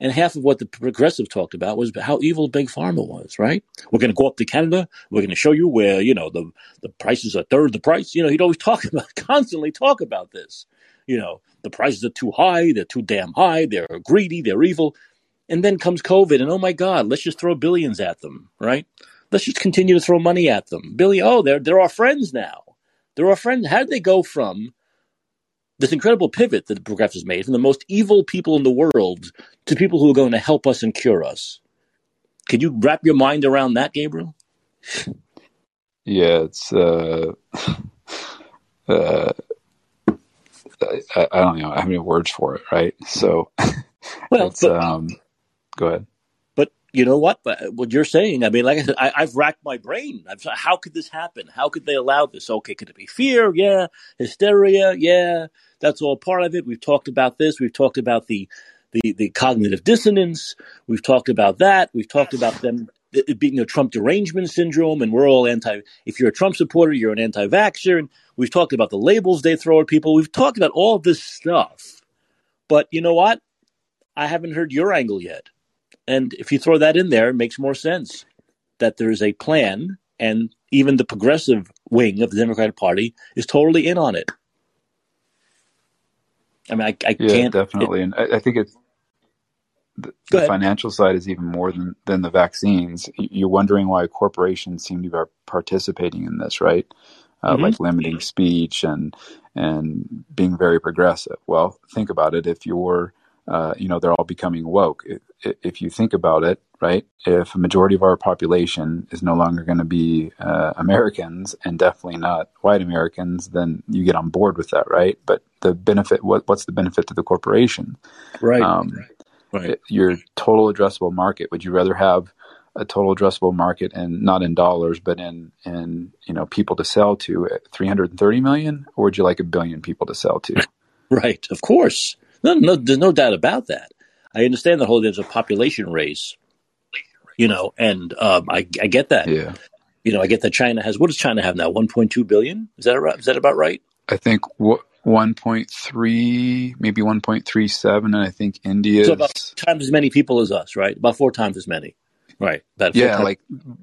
and half of what the progressive talked about was how evil big pharma was. Right? We're going to go up to Canada. We're going to show you where you know the the prices are third the price. You know, he'd always talk about, constantly talk about this. You know, the prices are too high. They're too damn high. They're greedy. They're evil. And then comes COVID, and oh my God, let's just throw billions at them, right? Let's just continue to throw money at them. Billy, oh, they're they're our friends now. They're our friends. How did they go from this incredible pivot that the progressives made from the most evil people in the world to people who are going to help us and cure us. Can you wrap your mind around that, Gabriel? Yeah, it's uh, uh, I, I, don't know. I have any words for it, right? So, well, but, um, go ahead. You know what? Uh, what you're saying, I mean, like I said, I, have racked my brain. I've, how could this happen? How could they allow this? Okay, could it be fear? Yeah. Hysteria? Yeah. That's all part of it. We've talked about this. We've talked about the the, the cognitive dissonance. We've talked about that. We've talked about them it being a Trump derangement syndrome, and we're all anti. If you're a Trump supporter, you're an anti-vaxxer. And we've talked about the labels they throw at people. We've talked about all this stuff. But you know what? I haven't heard your angle yet. And if you throw that in there, it makes more sense that there is a plan, and even the progressive wing of the Democratic Party is totally in on it. I mean, I, I yeah, can't definitely, it, and I, I think it's the, the financial side is even more than, than the vaccines. You're wondering why corporations seem to be participating in this, right? Uh, mm-hmm. Like limiting speech and and being very progressive. Well, think about it. If you're, uh, you know, they're all becoming woke. If, if, you think about it, right? If a majority of our population is no longer going to be uh, Americans and definitely not white Americans, then you get on board with that, right? But the benefit, what, what's the benefit to the corporation? Right. Um, right right. your total addressable market. Would you rather have a total addressable market and not in dollars, but in in you know people to sell to at 330 million, or would you like a billion people to sell to? Right, of course. No, no, there's no doubt about that. I understand the whole there's a population race, you know, and um, I I get that. Yeah. You know, I get that China has what does China have now? 1.2 billion? Is that right? Is that about right? I think what 1.3, maybe 1.37, and I think India. Is So about times as many people as us, right? About four times as many, right? That yeah, times, like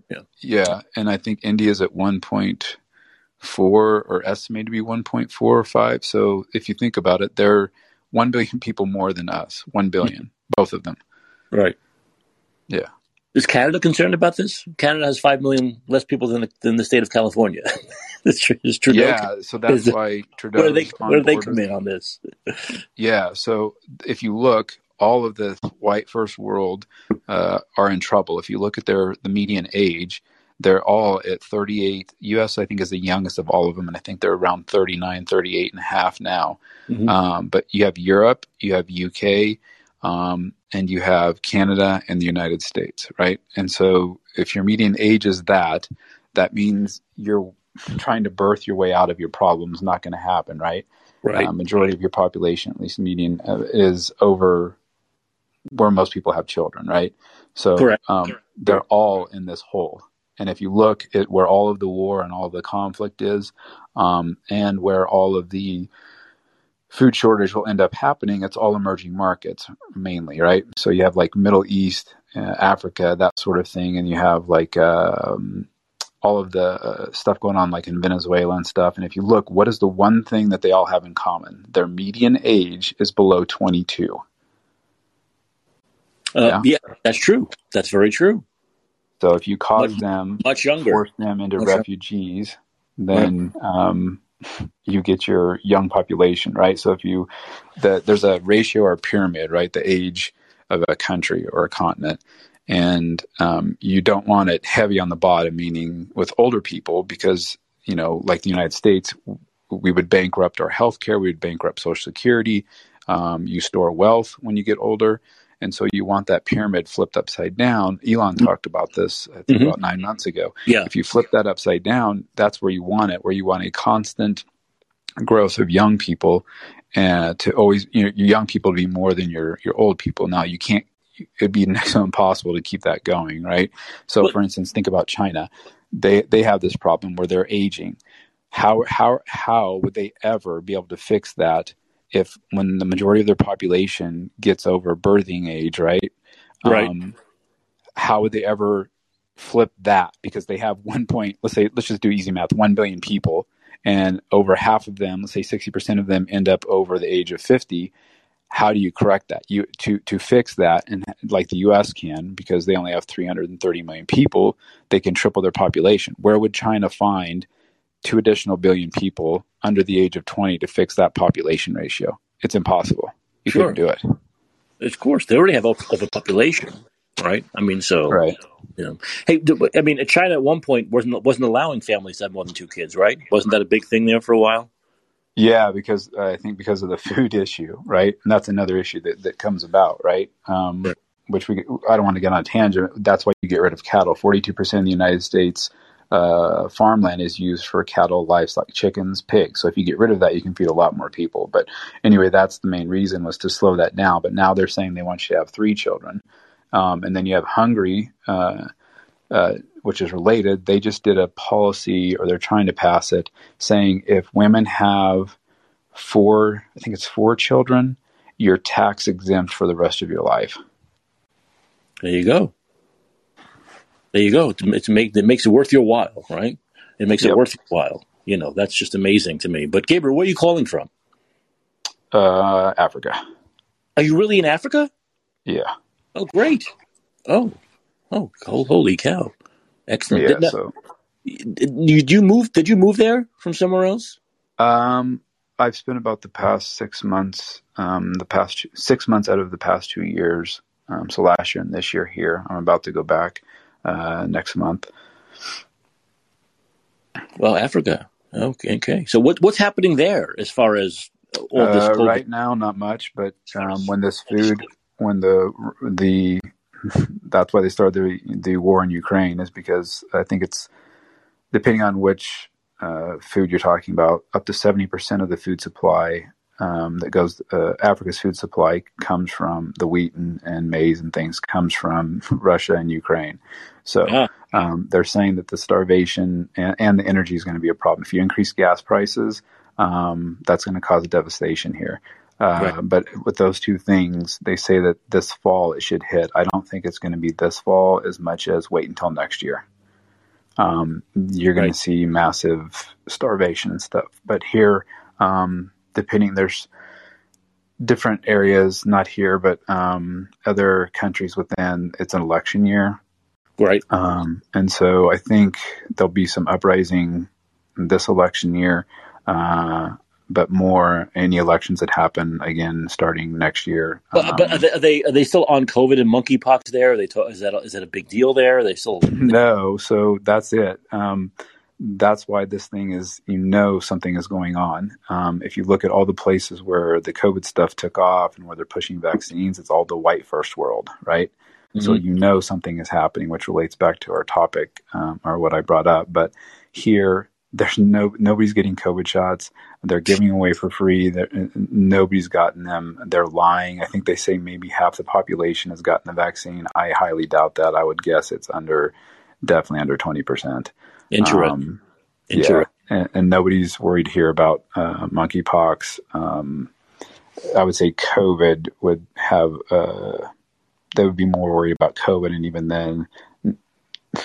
yeah. yeah, and I think India is at 1.4 or estimated to be 1.4 or five. So if you think about it, they're one billion people more than us. One billion, both of them. Right. Yeah. Is Canada concerned about this? Canada has five million less people than the, than the state of California. is Trudeau. Yeah, so that's is, why Trudeau. Where do they, where do they come in on this? yeah, so if you look, all of the white first world uh, are in trouble. If you look at their the median age, they're all at 38. U.S. I think is the youngest of all of them, and I think they're around 39, 38 and a half now. Mm-hmm. Um, but you have Europe, you have UK, um, and you have Canada and the United States, right? And so if your median age is that, that means you're trying to birth your way out of your problems not going to happen, right? Right. Uh, majority of your population, at least median, uh, is over where most people have children, right? So Correct. Um, Correct. they're all in this hole. And if you look at where all of the war and all of the conflict is, um, and where all of the food shortage will end up happening, it's all emerging markets mainly, right? So you have like Middle East, uh, Africa, that sort of thing, and you have like um, all of the uh, stuff going on like in Venezuela and stuff. And if you look, what is the one thing that they all have in common? Their median age is below 22. Uh, yeah? yeah? that's true. That's very true. So if you cause much, them much younger, force them into much refugees, then um, you get your young population, right? So if you, the, there's a ratio or a pyramid, right? The age of a country or a continent. And um, you don't want it heavy on the bottom, meaning with older people, because, you know, like the United States, we would bankrupt our healthcare, we would bankrupt Social Security. Um, you store wealth when you get older. And so you want that pyramid flipped upside down. Elon Mm-hmm. talked about this I think Mhm. about nine months ago. Yeah. If you flip that upside down, that's where you want it, where you want a constant growth of young people and to always you know your young people to be more than your your old people now you can't it'd be next to impossible to keep that going right so But- for instance think about china they they have this problem where they're aging how how how would they ever be able to fix that if when the majority of their population gets over birthing age right? Right. um, how would they ever flip that? Because they have one point let's say let's just do easy math 1 billion people and over half of them let's say 60% of them end up over the age of 50 how do you correct that? You to to fix that and like the US can because they only have 330 million people they can triple their population. Where would china find two additional billion people under the age of 20 to fix that population ratio it's impossible you Sure. couldn't do it Of course, they already have a, population, right? I mean, so right you know, hey, I mean, China at one point wasn't wasn't allowing families to have more than two kids, right? Wasn't that a big thing there for a while? Yeah, because uh, I think because of the food issue, right? And that's another issue that, that comes about, right? Um, Right. Which we I don't want to get on a tangent. That's why you get rid of cattle. Forty two percent of the United States uh, farmland is used for cattle, livestock, chickens, pigs. So if you get rid of that, you can feed a lot more people. But anyway, that's the main reason was to slow that down. But now they're saying they want you to have three children, um, and then you have Hungary. Uh, uh, which is related, they just did a policy, or they're trying to pass it, saying if women have four, I think it's four children, you're tax exempt for the rest of your life. There you go. There you go. It's, it's make it makes it worth your while, right? It makes it worth your while. You know, that's just amazing to me. But Gabriel, where are you calling from? Uh, Africa. Are you really in Africa? Yeah. Oh, great. Oh, oh, hol- holy cow! Excellent. Yeah. Did, So, did you move? Did you move there from somewhere else? um, I've spent about the past six months, um, the past two, six months out of the past two years. Um, so last year and this year here. I'm about to go back uh, next month. Well, Africa. Okay, okay. So what what's happening there as far as all this? Uh, right now, not much, but um, when this food, when the the that's why they started the the war in Ukraine is because I think it's depending on which uh, food you're talking about, up to seventy percent of the food supply um, that goes uh, Africa's food supply comes from the wheat and, and maize and things comes from Russia and Ukraine. So Ah, um, they're saying that the starvation and, and the energy is going to be a problem. If you increase gas prices, um, that's going to cause devastation here. Uh, Right. But with those two things, they say that this fall it should hit. I don't think it's going to be this fall as much as wait until next year. Um, you're going Right. to see massive starvation and stuff. But here, um, depending, there's different areas, not here, but um, other countries within. It's an election year, right. um, and so I think there'll be some uprising this election year, uh, but more any elections that happen again starting next year. But, but are, Um, they, are they are they still on COVID and monkeypox there? Are they ta- is that a, is that a big deal there? Are they still no, so that's it. Um, that's why this thing is, you know, something is going on. Um, if you look at all the places where the COVID stuff took off and where they're pushing vaccines, it's all the white first world, right? So Mhm. you know something is happening, which relates back to our topic um, or what I brought up. But here, there's no nobody's getting COVID shots. They're giving away for free. They're, nobody's gotten them. They're lying. I think they say maybe half the population has gotten the vaccine. I highly doubt that. I would guess it's under, definitely under twenty percent. Interesting? Um, yeah, and, and nobody's worried here about uh, monkeypox. Um, I would say COVID would have. Uh, they would be more worried about COVID, and even then,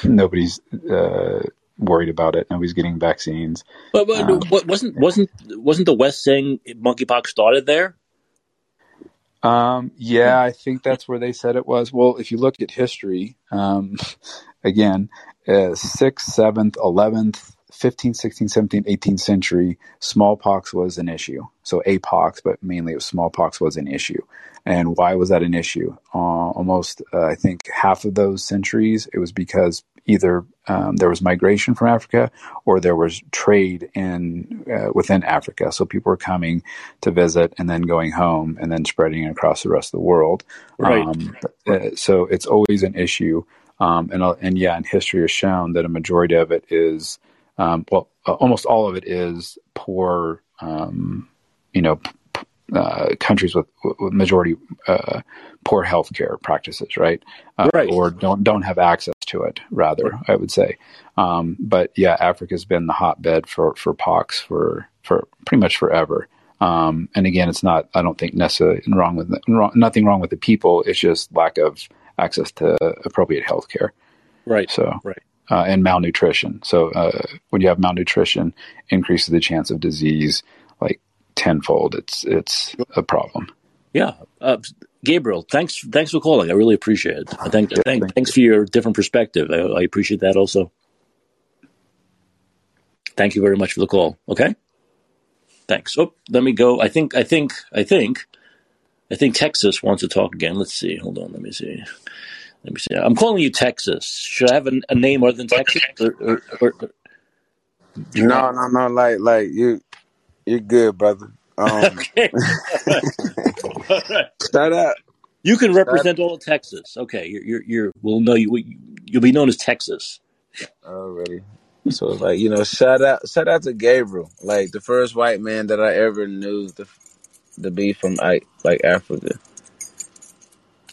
nobody's uh, worried about it. Nobody's getting vaccines. But, but Um, wasn't wasn't wasn't the West saying monkeypox started there? Um, yeah, I think that's where they said it was. Well, if you look at history, um, again, 6th, 7th, 11th, 15th, 16th, 17th, 18th century, smallpox was an issue. So apox, but mainly it was smallpox was an issue. And why was that an issue? Uh, almost, uh, I think half of those centuries, it was because either um, there was migration from Africa or there was trade in uh, within Africa. So people were coming to visit and then going home and then spreading across the rest of the world. Right. Um, uh, so it's always an issue. Um, and uh, and yeah, and history has shown that a majority of it is, um, well, uh, almost all of it is poor, um, you know, uh, countries with, with majority uh, poor healthcare practices, right? Uh, right? Or don't don't have access to it. Rather, right. I would say. Um, but yeah, Africa's been the hotbed for for pox for for pretty much forever. Um, and again, it's not. I don't think necessarily wrong with wrong, nothing wrong with the people. It's just lack of access to appropriate healthcare. Right. So right. Uh, and malnutrition. So uh, when you have malnutrition, increases the chance of disease like tenfold. It's it's a problem. Yeah, uh, Gabriel, thanks thanks for calling. I really appreciate it. I thank, yeah, thank, thank thanks for your different perspective. I, I, appreciate that also. Thank you very much for the call. Okay, thanks. Oh, let me go. I think I think I think I think Texas wants to talk again. Let's see. Hold on. Let me see. Let me see. I'm calling you Texas. Should I have a, a name other than Texas? Or, or, or, no, no, no. Like, like you, you're good, brother. Um, okay. All right. Shout out. You can represent all of Texas. Okay, you're, you're, you're we'll know you. You'll be known as Texas. Already. So, like, you know, shout out, shout out to Gabriel, like the first white man that I ever knew to, to be from like, like Africa.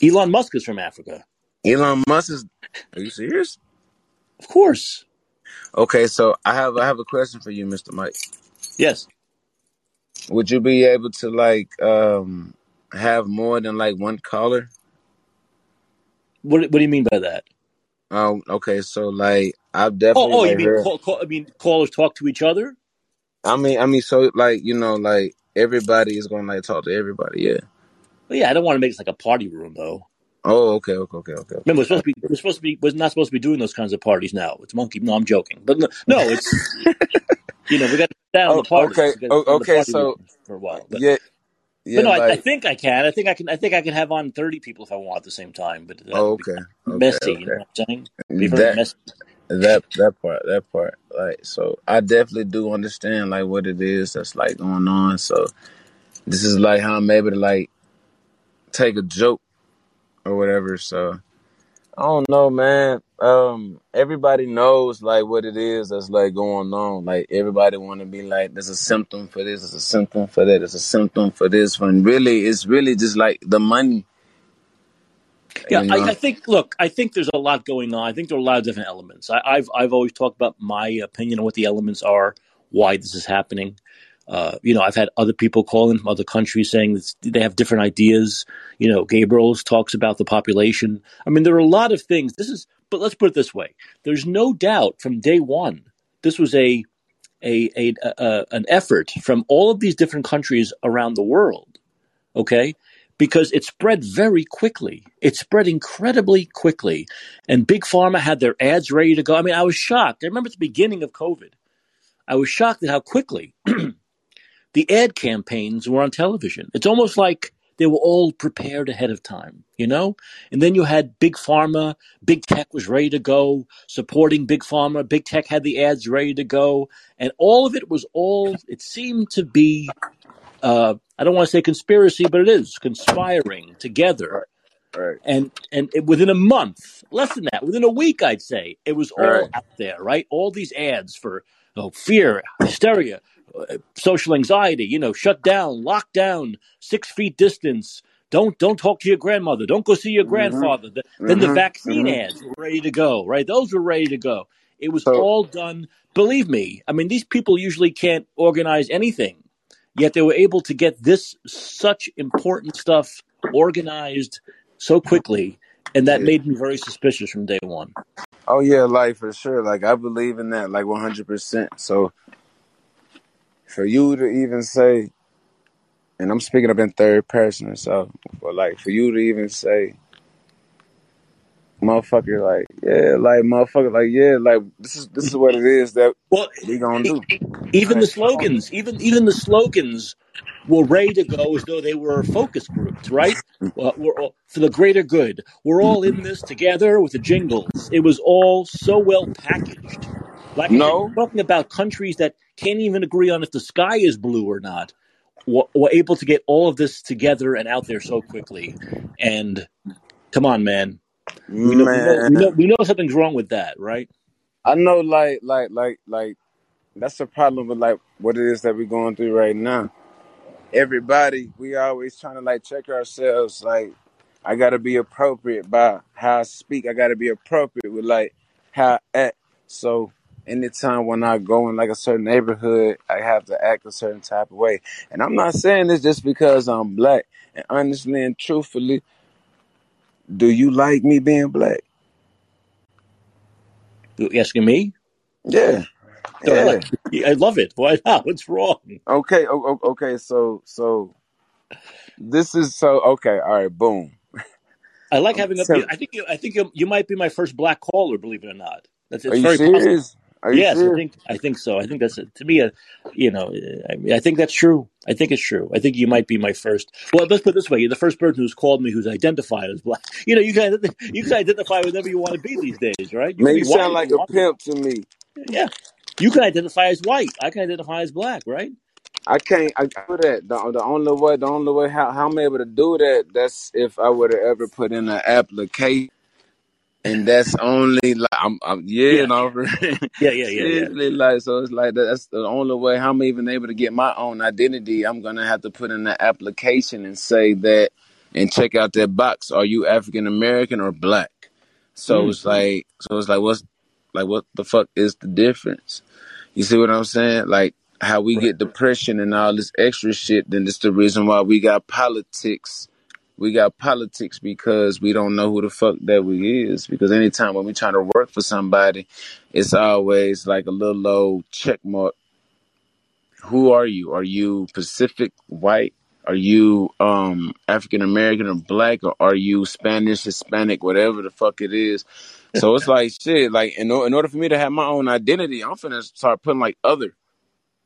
Elon Musk is from Africa. Elon Musk is. Are you serious? Of course. Okay, so I have I have a question for you, Mr. Mike. Yes. Would you be able to like um have more than like one caller? What What do you mean by that? Um. Okay. So like I've Oh, definitely oh, like you mean heard. call, call, I mean callers talk to each other? I mean, I mean, so like you know, like everybody is gonna like talk to everybody. Yeah. Well, yeah, I don't want to make this like a party room though. Oh, okay, okay, okay, okay. Remember, we're supposed to be we're supposed to be we're not supposed to be doing those kinds of parties now. It's monkey. No, I'm joking, but no, no it's you know we got to down Oh, the party. okay, oh, okay. party So for a while. But yeah, but yeah, no, I, I think I can. I think I can. I think I can have on thirty people if I want at the same time. But oh, would be okay, okay, messy. You know what I'm saying? Be very That messy. that that part, that part. Like, so I definitely do understand like what it is that's like going on. So this is like how I'm able to like take a joke or whatever. So I don't know, man. Um, everybody knows like what it is that's like going on. Like everybody want to be like, there's a symptom for this, there's a symptom for that, there's a symptom for this. When really, it's really just like the money, Yeah, you I, know. I think. Look, I think there's a lot going on. I think there are a lot of different elements. I, I've I've always talked about my opinion on what the elements are, why this is happening. Uh, you know, I've had other people call in from other countries saying they have different ideas. You know, Gabriel's talks about the population. I mean, there are a lot of things. This is, but let's put it this way: there's no doubt from day one this was a a, a, a an effort from all of these different countries around the world. Okay, because it spread very quickly. It spread incredibly quickly, and big pharma had their ads ready to go. I mean, I was shocked. I remember at the beginning of COVID, I was shocked at how quickly the ad campaigns were on television. It's almost like they were all prepared ahead of time, you know? And then you had big pharma, big tech was ready to go, supporting big pharma, big tech had the ads ready to go, and all of it was all it seemed to be uh, I don't want to say conspiracy, but it is conspiring together. Right, right, And and it, within a month, less than that, within a week, I'd say it was all right. out there, right? All these ads for oh, fear, hysteria, social anxiety, you know, shut down, lock down, six feet distance. Don't don't talk to your grandmother. Don't go see your Mhm, grandfather. The- then the mhm, vaccine mhm. ads were ready to go, right? Those were ready to go. It was So all done. Believe me, I mean, these people usually can't organize anything, yet they were able to get this such important stuff organized so quickly, and that yeah. made me very suspicious from day one. Oh yeah, like for sure. Like I believe in that, like one hundred percent. So for you to even say, and I'm speaking up in third person, so for like for you to even say, motherfucker, like yeah, like motherfucker, like yeah, like this is this is what it is that Well, we gonna do. even the slogans, even even the slogans were ready to go as though they were focus groups, right? Well, we're all, for the greater good. We're all in this together with the jingles. It was all so well packaged. Like No, talking about countries that can't even agree on if the sky is blue or not. Were, were able to get all of this together and out there so quickly. And come on, man, we know we know we know we know something's wrong with that, right? I know, like, like, like, like. That's the problem with like what it is that we're going through right now. Everybody, we always trying to like check ourselves. Like, I gotta be appropriate by how I speak. I gotta be appropriate with like how I act. So anytime when I go in like a certain neighborhood, I have to act a certain type of way. And I'm not saying this just because I'm black. And honestly and truthfully, do you like me being black? You asking me? Yeah. No, I Yeah. like. I love it. Why not? What's wrong? Okay. Okay. So so this is so okay. All right. Boom. I like having a. tell- I think you. I think you, you might be my first black caller. Believe it or not, that's Are you very possible. Are you Yes, I think I think so. I think that's to me a, you know, I, mean, I think that's true. I think it's true. I think you might be my first. Well, let's put it this way: you're the first person who's called me who's identified as black. You know, you can you can identify whatever you want to be these days, right? You Man, you sound like you a want. pimp to me. Yeah, you can identify as white. I can identify as black, right? I can't. I do that. The, the only way, the only way how, how I'm able to do that, that's if I would have ever put in an application, and that's only like I'm, I'm yeah, Yeah, no, yeah, yeah, yeah, yeah. seriously, like so it's like that's the only way how I'm even able to get my own identity. I'm gonna have to put in an application and say that, and check out that box. Are you African American or black? So Mm. it's like, so it's like, what's like, what the fuck is the difference? You see what I'm saying? Like how we Right. get depression and all this extra shit. Then it's the reason why we got politics. We got politics because we don't know who the fuck that we is. Because anytime when we trying to work for somebody, it's always like a little old check mark. Who are you? Are you Pacific white? Are you um African American or black or are you Spanish, Hispanic, whatever the fuck it is? So it's like shit. Like in, in order for me to have my own identity, I'm finna start putting like other.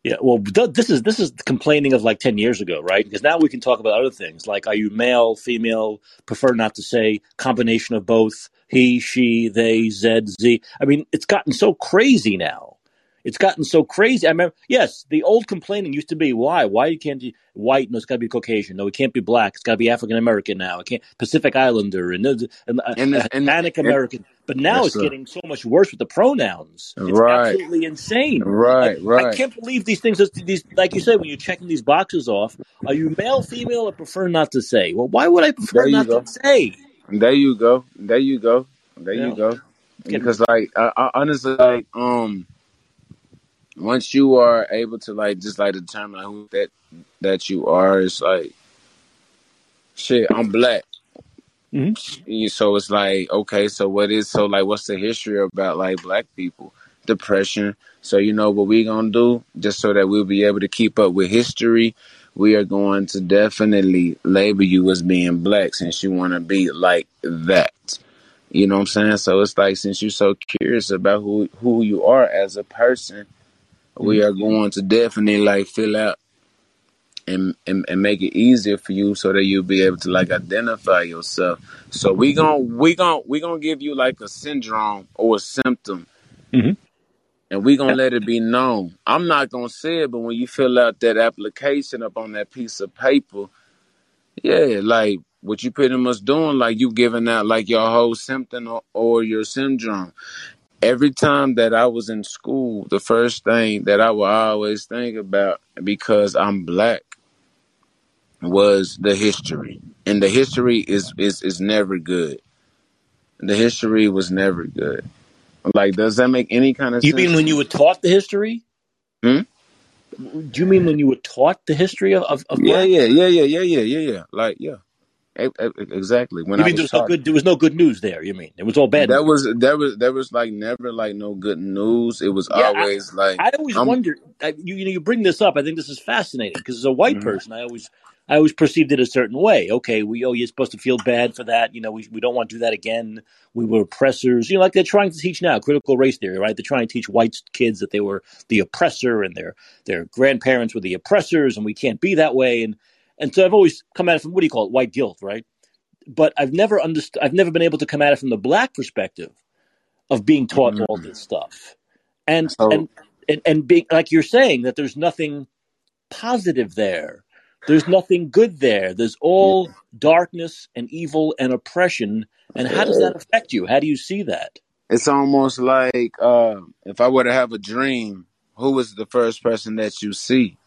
Yeah, well, this is this is complaining of like ten years ago, right? Because now we can talk about other things like are you male, female, prefer not to say, combination of both, he, she, they, z, z. I mean, it's gotten so crazy now. It's gotten so crazy. I remember, yes, the old complaining used to be why, why you can't you white? No, it's got to be Caucasian. No, it can't be black. It's got to be African American now. It can't Pacific Islander and, and uh, And uh, and, Hispanic American. But now yes, it's sir. getting so much worse with the pronouns. It's Right, absolutely insane. I, right, I can't believe these things. These, like you said, when you're checking these boxes off, are you male, female, or prefer not to say? Well, why would I prefer There not to say? There you go. There you go. There You you go. Because like, I, I honestly like, um, once you are able to like just like determine who that that you are, it's like, shit. I'm black. Mhm. So it's like, okay, so what is so like what's the history about like black people? Depression. So you know what we gonna do, just so that we'll be able to keep up with history, we are going to definitely label you as being black since you wanna be like that. You know what I'm saying? So it's like since you're so curious about who who you are as a person, we are going to definitely like fill out and, and and make it easier for you so that you'll be able to like identify yourself. So we gon' we gon' we gonna give you like a syndrome or a symptom, Mhm. and we gonna let it be known. I'm not gonna say it, but when you fill out that application up on that piece of paper, yeah, like what you pretty much doing, like you giving out like your whole symptom or, or your syndrome. Every time that I was in school, the first thing that I would always think about because I'm black was the history. And the history is is is never good. The history was never good. Like, does that make any kind of You sense You mean when you were taught the history? Hmm? Do you mean when you were taught the history of, of, of Yeah, yeah, yeah, yeah, yeah, yeah, yeah, yeah. Like, yeah. Exactly. When You mean there was was no good? There was no good news there. You mean it was all bad that news? was that was that was like never like no good news. It was Yeah, I, always like I always I'm. wondered. I, you, you know, you bring this up. I think this is fascinating because as a white mhm. person, I always, I always perceived it a certain way. Okay, we oh, you're supposed to feel bad for that. You know, we we don't want to do that again. We were oppressors. You know, like they're trying to teach now critical race theory, right? They're trying to teach white kids that they were the oppressor and their their grandparents were the oppressors, and we can't be that way. And and so I've always come at it from what do you call it, white guilt, right? But I've never understood. I've never been able to come at it from the black perspective of being taught all Mm. this stuff and and and, and being like you're saying that there's nothing positive there there's nothing good there there's yeah. all darkness and evil and oppression and how does that affect you how do you see that it's almost like uh, if I were to have a dream, who was the first person that you see?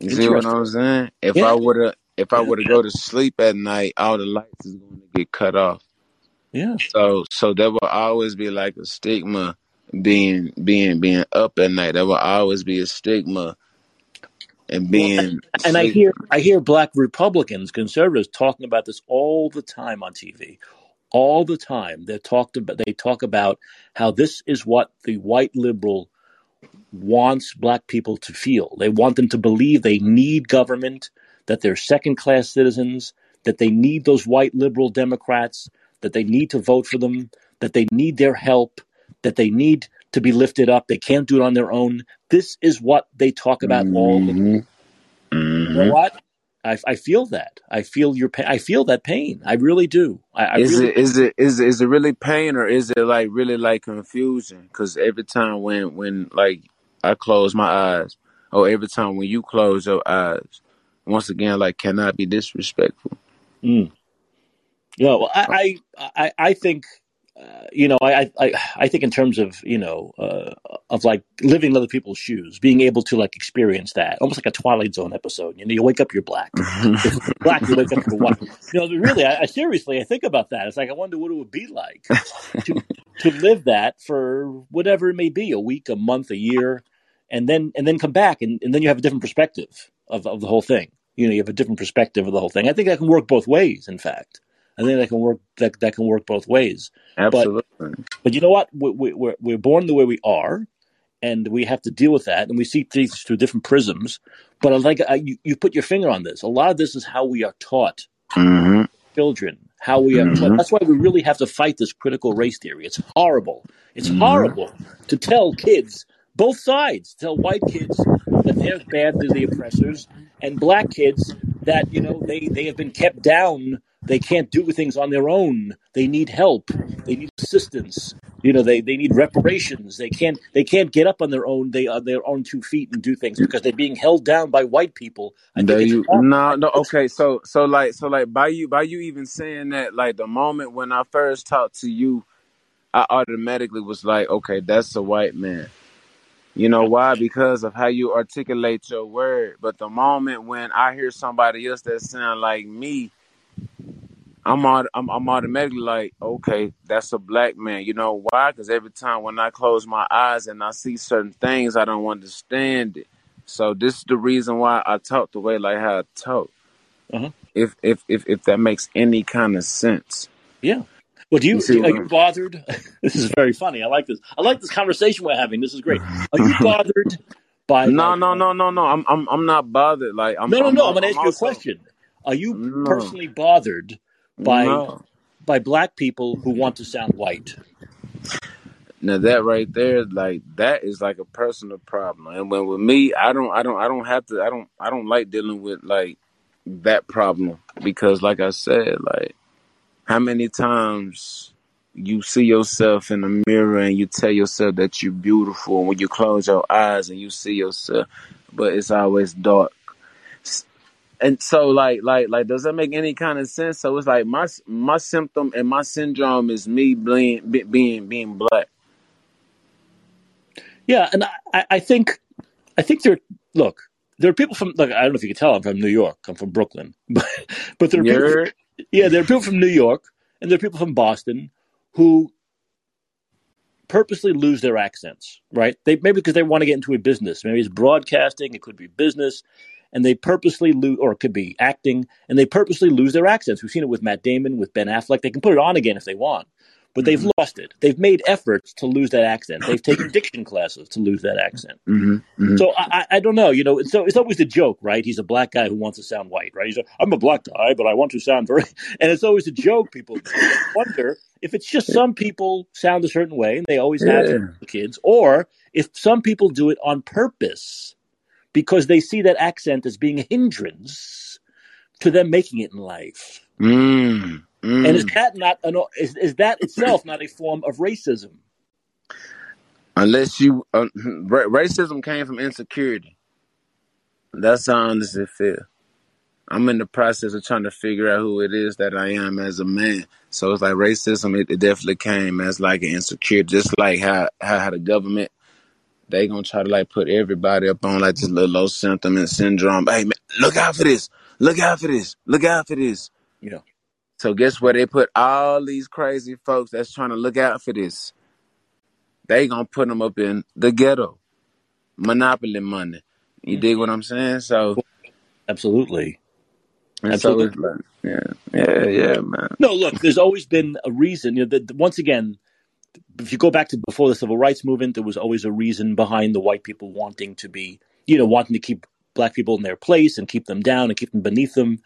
You see what interesting I'm saying? If I yeah were to if I yeah to go to sleep at night, all the lights is going to get cut off. yeah So so there will always be like a stigma being being being up at night. There will always be a stigma and well being and i sleep. hear i hear black republicans conservatives talking about this all the time on tv all the time they talked about they talk about how this is what the white liberal wants black people to feel. They want them to believe they need government, that they're second class citizens, that they need those white liberal Democrats, that they need to vote for them, that they need their help, that they need to be lifted up. They can't do it on their own. This is what they talk about all the hmm You know hmm what? I, I feel that. I feel your pain. I feel that pain. I really do. I, I Is really it is it is is it really pain or is it like really like confusion? Because every time when when like I close my eyes, Oh, every time when you close your eyes, once again like cannot be disrespectful. mm. Yeah, well, I, I, I, think, uh, you know, I, I, I think in terms of, you know, uh, of like living in other people's shoes, being able to like experience that, almost like a Twilight Zone episode. You know, you wake up, you're black. Black, you wake up, you're white. You know, really, I, I seriously, I think about that. It's like I wonder what it would be like to to live that for whatever it may be, a week, a month, a year, and then and then come back, and, and then you have a different perspective of of the whole thing. You know, you have a different perspective of the whole thing. I think that can work both ways. In fact, I think that can work that that can work both ways. But Absolutely. but you know what? We, we, we're we're born the way we are, and we have to deal with that, and we see things through different prisms. But I like I, you, you put your finger on this. A lot of this is how we are taught hmm children, how we are taught. hmm That's why we really have to fight this critical race theory. It's horrible. It's hmm horrible to tell kids, both sides, tell white kids that they're bad, they're the oppressors, and black kids that, you know, they, they have been kept down. They can't do things on their own. They need help. They need assistance. You know, they, they need reparations. They can't they can't get up on their own. They are their own two feet and do things because they're being held down by white people. I think you no no okay so so like so like by you by you even saying that like the moment when I first talked to you I automatically was like okay that's a white man you know why because of how you articulate your word but the moment when I hear somebody else that sound like me I'm, aut- I'm I'm automatically like, okay, that's a black man. You know why? Because every time when I close my eyes and I see certain things, I don't understand it. So this is the reason why I talk the way like how I talk. uh-huh. If if if if that makes any kind of sense, Yeah. Well, do you you, are you bothered? this is very funny. I like this. I like this conversation we're having. This is great. Are you bothered by no like? no no no no. I'm I'm I'm not bothered. Like I'm no, no, I'm no. I'm going to ask you a question. Are you no personally bothered by no. by black people who want to sound white? Now that right there, like that is like a personal problem. And when with me, I don't, I don't, I don't have to, I don't, I don't like dealing with like that problem because, like I said, like how many times you see yourself in the mirror and you tell yourself that you're beautiful, and when you close your eyes and you see yourself, but it's always dark. And so, like, like, like, does that make any kind of sense? So it's like my my symptom and my syndrome is me being being being black. Yeah, and I, I think I think there. Look, there are people from. Look, I don't know if you can tell. I'm from New York. I'm from Brooklyn, but but there are people. Yeah, there are people from New York, and there are people from Boston who purposely lose their accents, right? They maybe because they want to get into a business. Maybe it's broadcasting. It could be business, and they purposely lose, or it could be acting, and they purposely lose their accents. We've seen it with Matt Damon, with Ben Affleck. They can put it on again if they want, but they've Mm-hmm. lost it. They've made efforts to lose that accent. They've taken diction classes to lose that accent. Mm-hmm. So I, I don't know, you know. So it's always the joke, right? He's a black guy who wants to sound white, right? He's a, I'm a black guy, but I want to sound very, and it's always a joke. People wonder if it's just some people sound a certain way, and they always have Yeah. kids, or if some people do it on purpose because they see that accent as being a hindrance to them making it in life. Mm. Mm. And is that not an, is, is that itself not a form of racism? Unless you, uh, ra- racism came from insecurity. That's how I honestly feel. I'm in the process of trying to figure out who it is that I am as a man. So it's like racism. It, it definitely came as like an insecurity, just like how how, how the government they gonna try to like put everybody up on like this little low sentiment syndrome. Hey man, look out for this. Look out for this. Look out for this. Yeah. So guess where they put all these crazy folks that's trying to look out for this? They gonna put them up in the ghetto, monopoly money. You dig what I'm saying? So Absolutely. so Absolutely. like, yeah, yeah, yeah, man. No, look, there's always been a reason. You know, that once again, if you go back to before the civil rights movement, there was always a reason behind the white people wanting to be, you know, wanting to keep black people in their place and keep them down and keep them beneath them.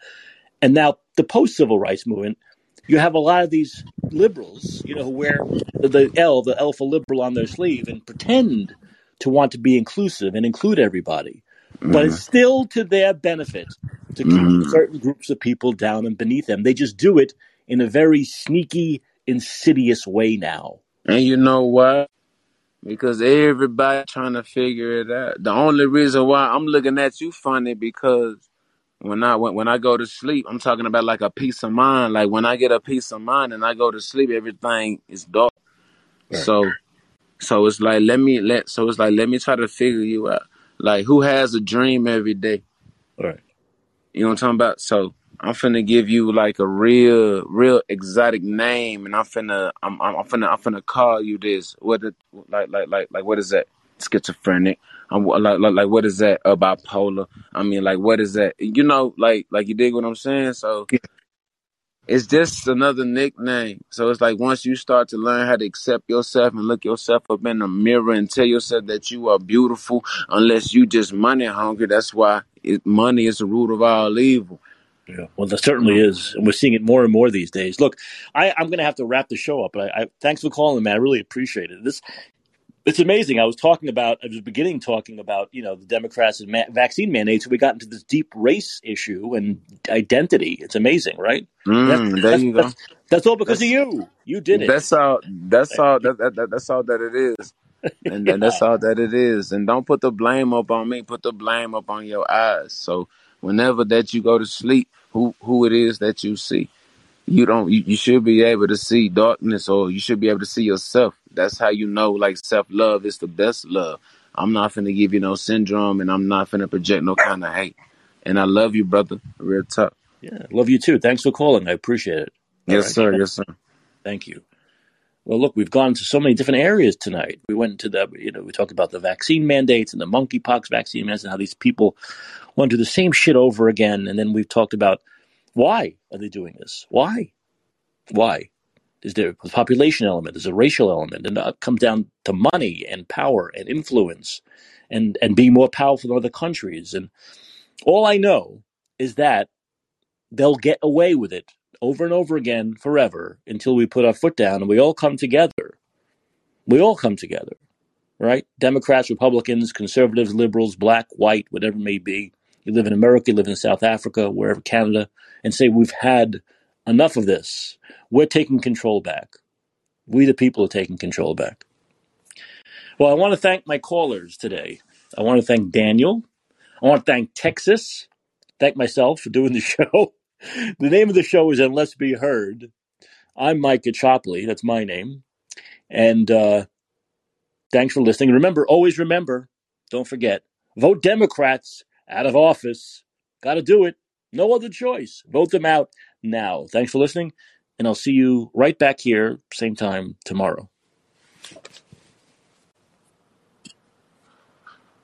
And now the post civil rights movement, you have a lot of these liberals, you know, who wear the, L, the L for liberal on their sleeve and pretend to want to be inclusive and include everybody. But it's still to their benefit to keep Mhm. certain groups of people down and beneath them. They just do it in a very sneaky, insidious way now. And you know what? Because everybody trying to figure it out. The only reason why I'm looking at you funny because when I when, when I go to sleep, I'm talking about like a peace of mind. Like when I get a peace of mind and I go to sleep, everything is dark. Right. So so it's like let me let so it's like let me try to figure you out. Like who has a dream every day? Right. You know what I'm talking about? So I'm finna give you like a real, real exotic name, and I'm finna, I'm, I'm, I'm finna, I'm finna call you this. What, the, like, like, like, like, what is that? Schizophrenic. I'm like, like, like, what is that? Uh, bipolar. I mean, like, what is that? You know, like, like you dig what I'm saying? So Yeah. it's just another nickname. So it's like once you start to learn how to accept yourself and look yourself up in the mirror and tell yourself that you are beautiful, unless you just money hungry. That's why it, money is the root of all evil. Yeah. Well, there certainly is, and we're seeing it more and more these days. Look, I, I'm going to have to wrap the show up, but I, I thanks for calling, man. I really appreciate it. This it's amazing. I was talking about, I was beginning talking about, you know, the Democrats and ma- vaccine mandates. We got into this deep race issue and identity. It's amazing, right? Mm, there that's, you go. that's, that's all because That's of you. You did it. that's all. That's all. That, that, that, that's all that it is. And, and that's all that it is. And don't put the blame up on me. Put the blame up on your eyes. So whenever that you go to sleep, who who it is that you see, you don't. You, you should be able to see darkness, or you should be able to see yourself. That's how you know, like self love is the best love. I'm not finna give you no syndrome, and I'm not finna project no kind of hate. And I love you, brother. Real tough Yeah, love you too. Thanks for calling. I appreciate it. All Yes, right. sir. Yes, sir. Thank you. Well, look, we've gone to so many different areas tonight. We went to the, you know, we talked about the vaccine mandates and the monkeypox vaccine mandates and how these people want to do the same shit over again. And then we've talked about why are they doing this? Why? Why? Is there a population element? There's a racial element, and uh, it comes down to money and power and influence, and and being more powerful than other countries. And all I know is that they'll get away with it over and over again forever until we put our foot down and we all come together. We all come together, right? Democrats, Republicans, conservatives, liberals, black, white, whatever it may be. You live in America, you live in South Africa, wherever, Canada, and say, we've had enough of this. We're taking control back. We, the people, are taking control back. Well, I want to thank my callers today. I want to thank Daniel. I want to thank Texas. Thank myself for doing the show. The name of the show is And Let's Be Heard. I'm Mike Chopley. That's my name. And uh, thanks for listening. Remember, always remember, don't forget, vote Democrats out of office. Got to do it. No other choice. Vote them out now. Thanks for listening. And I'll see you right back here, same time tomorrow.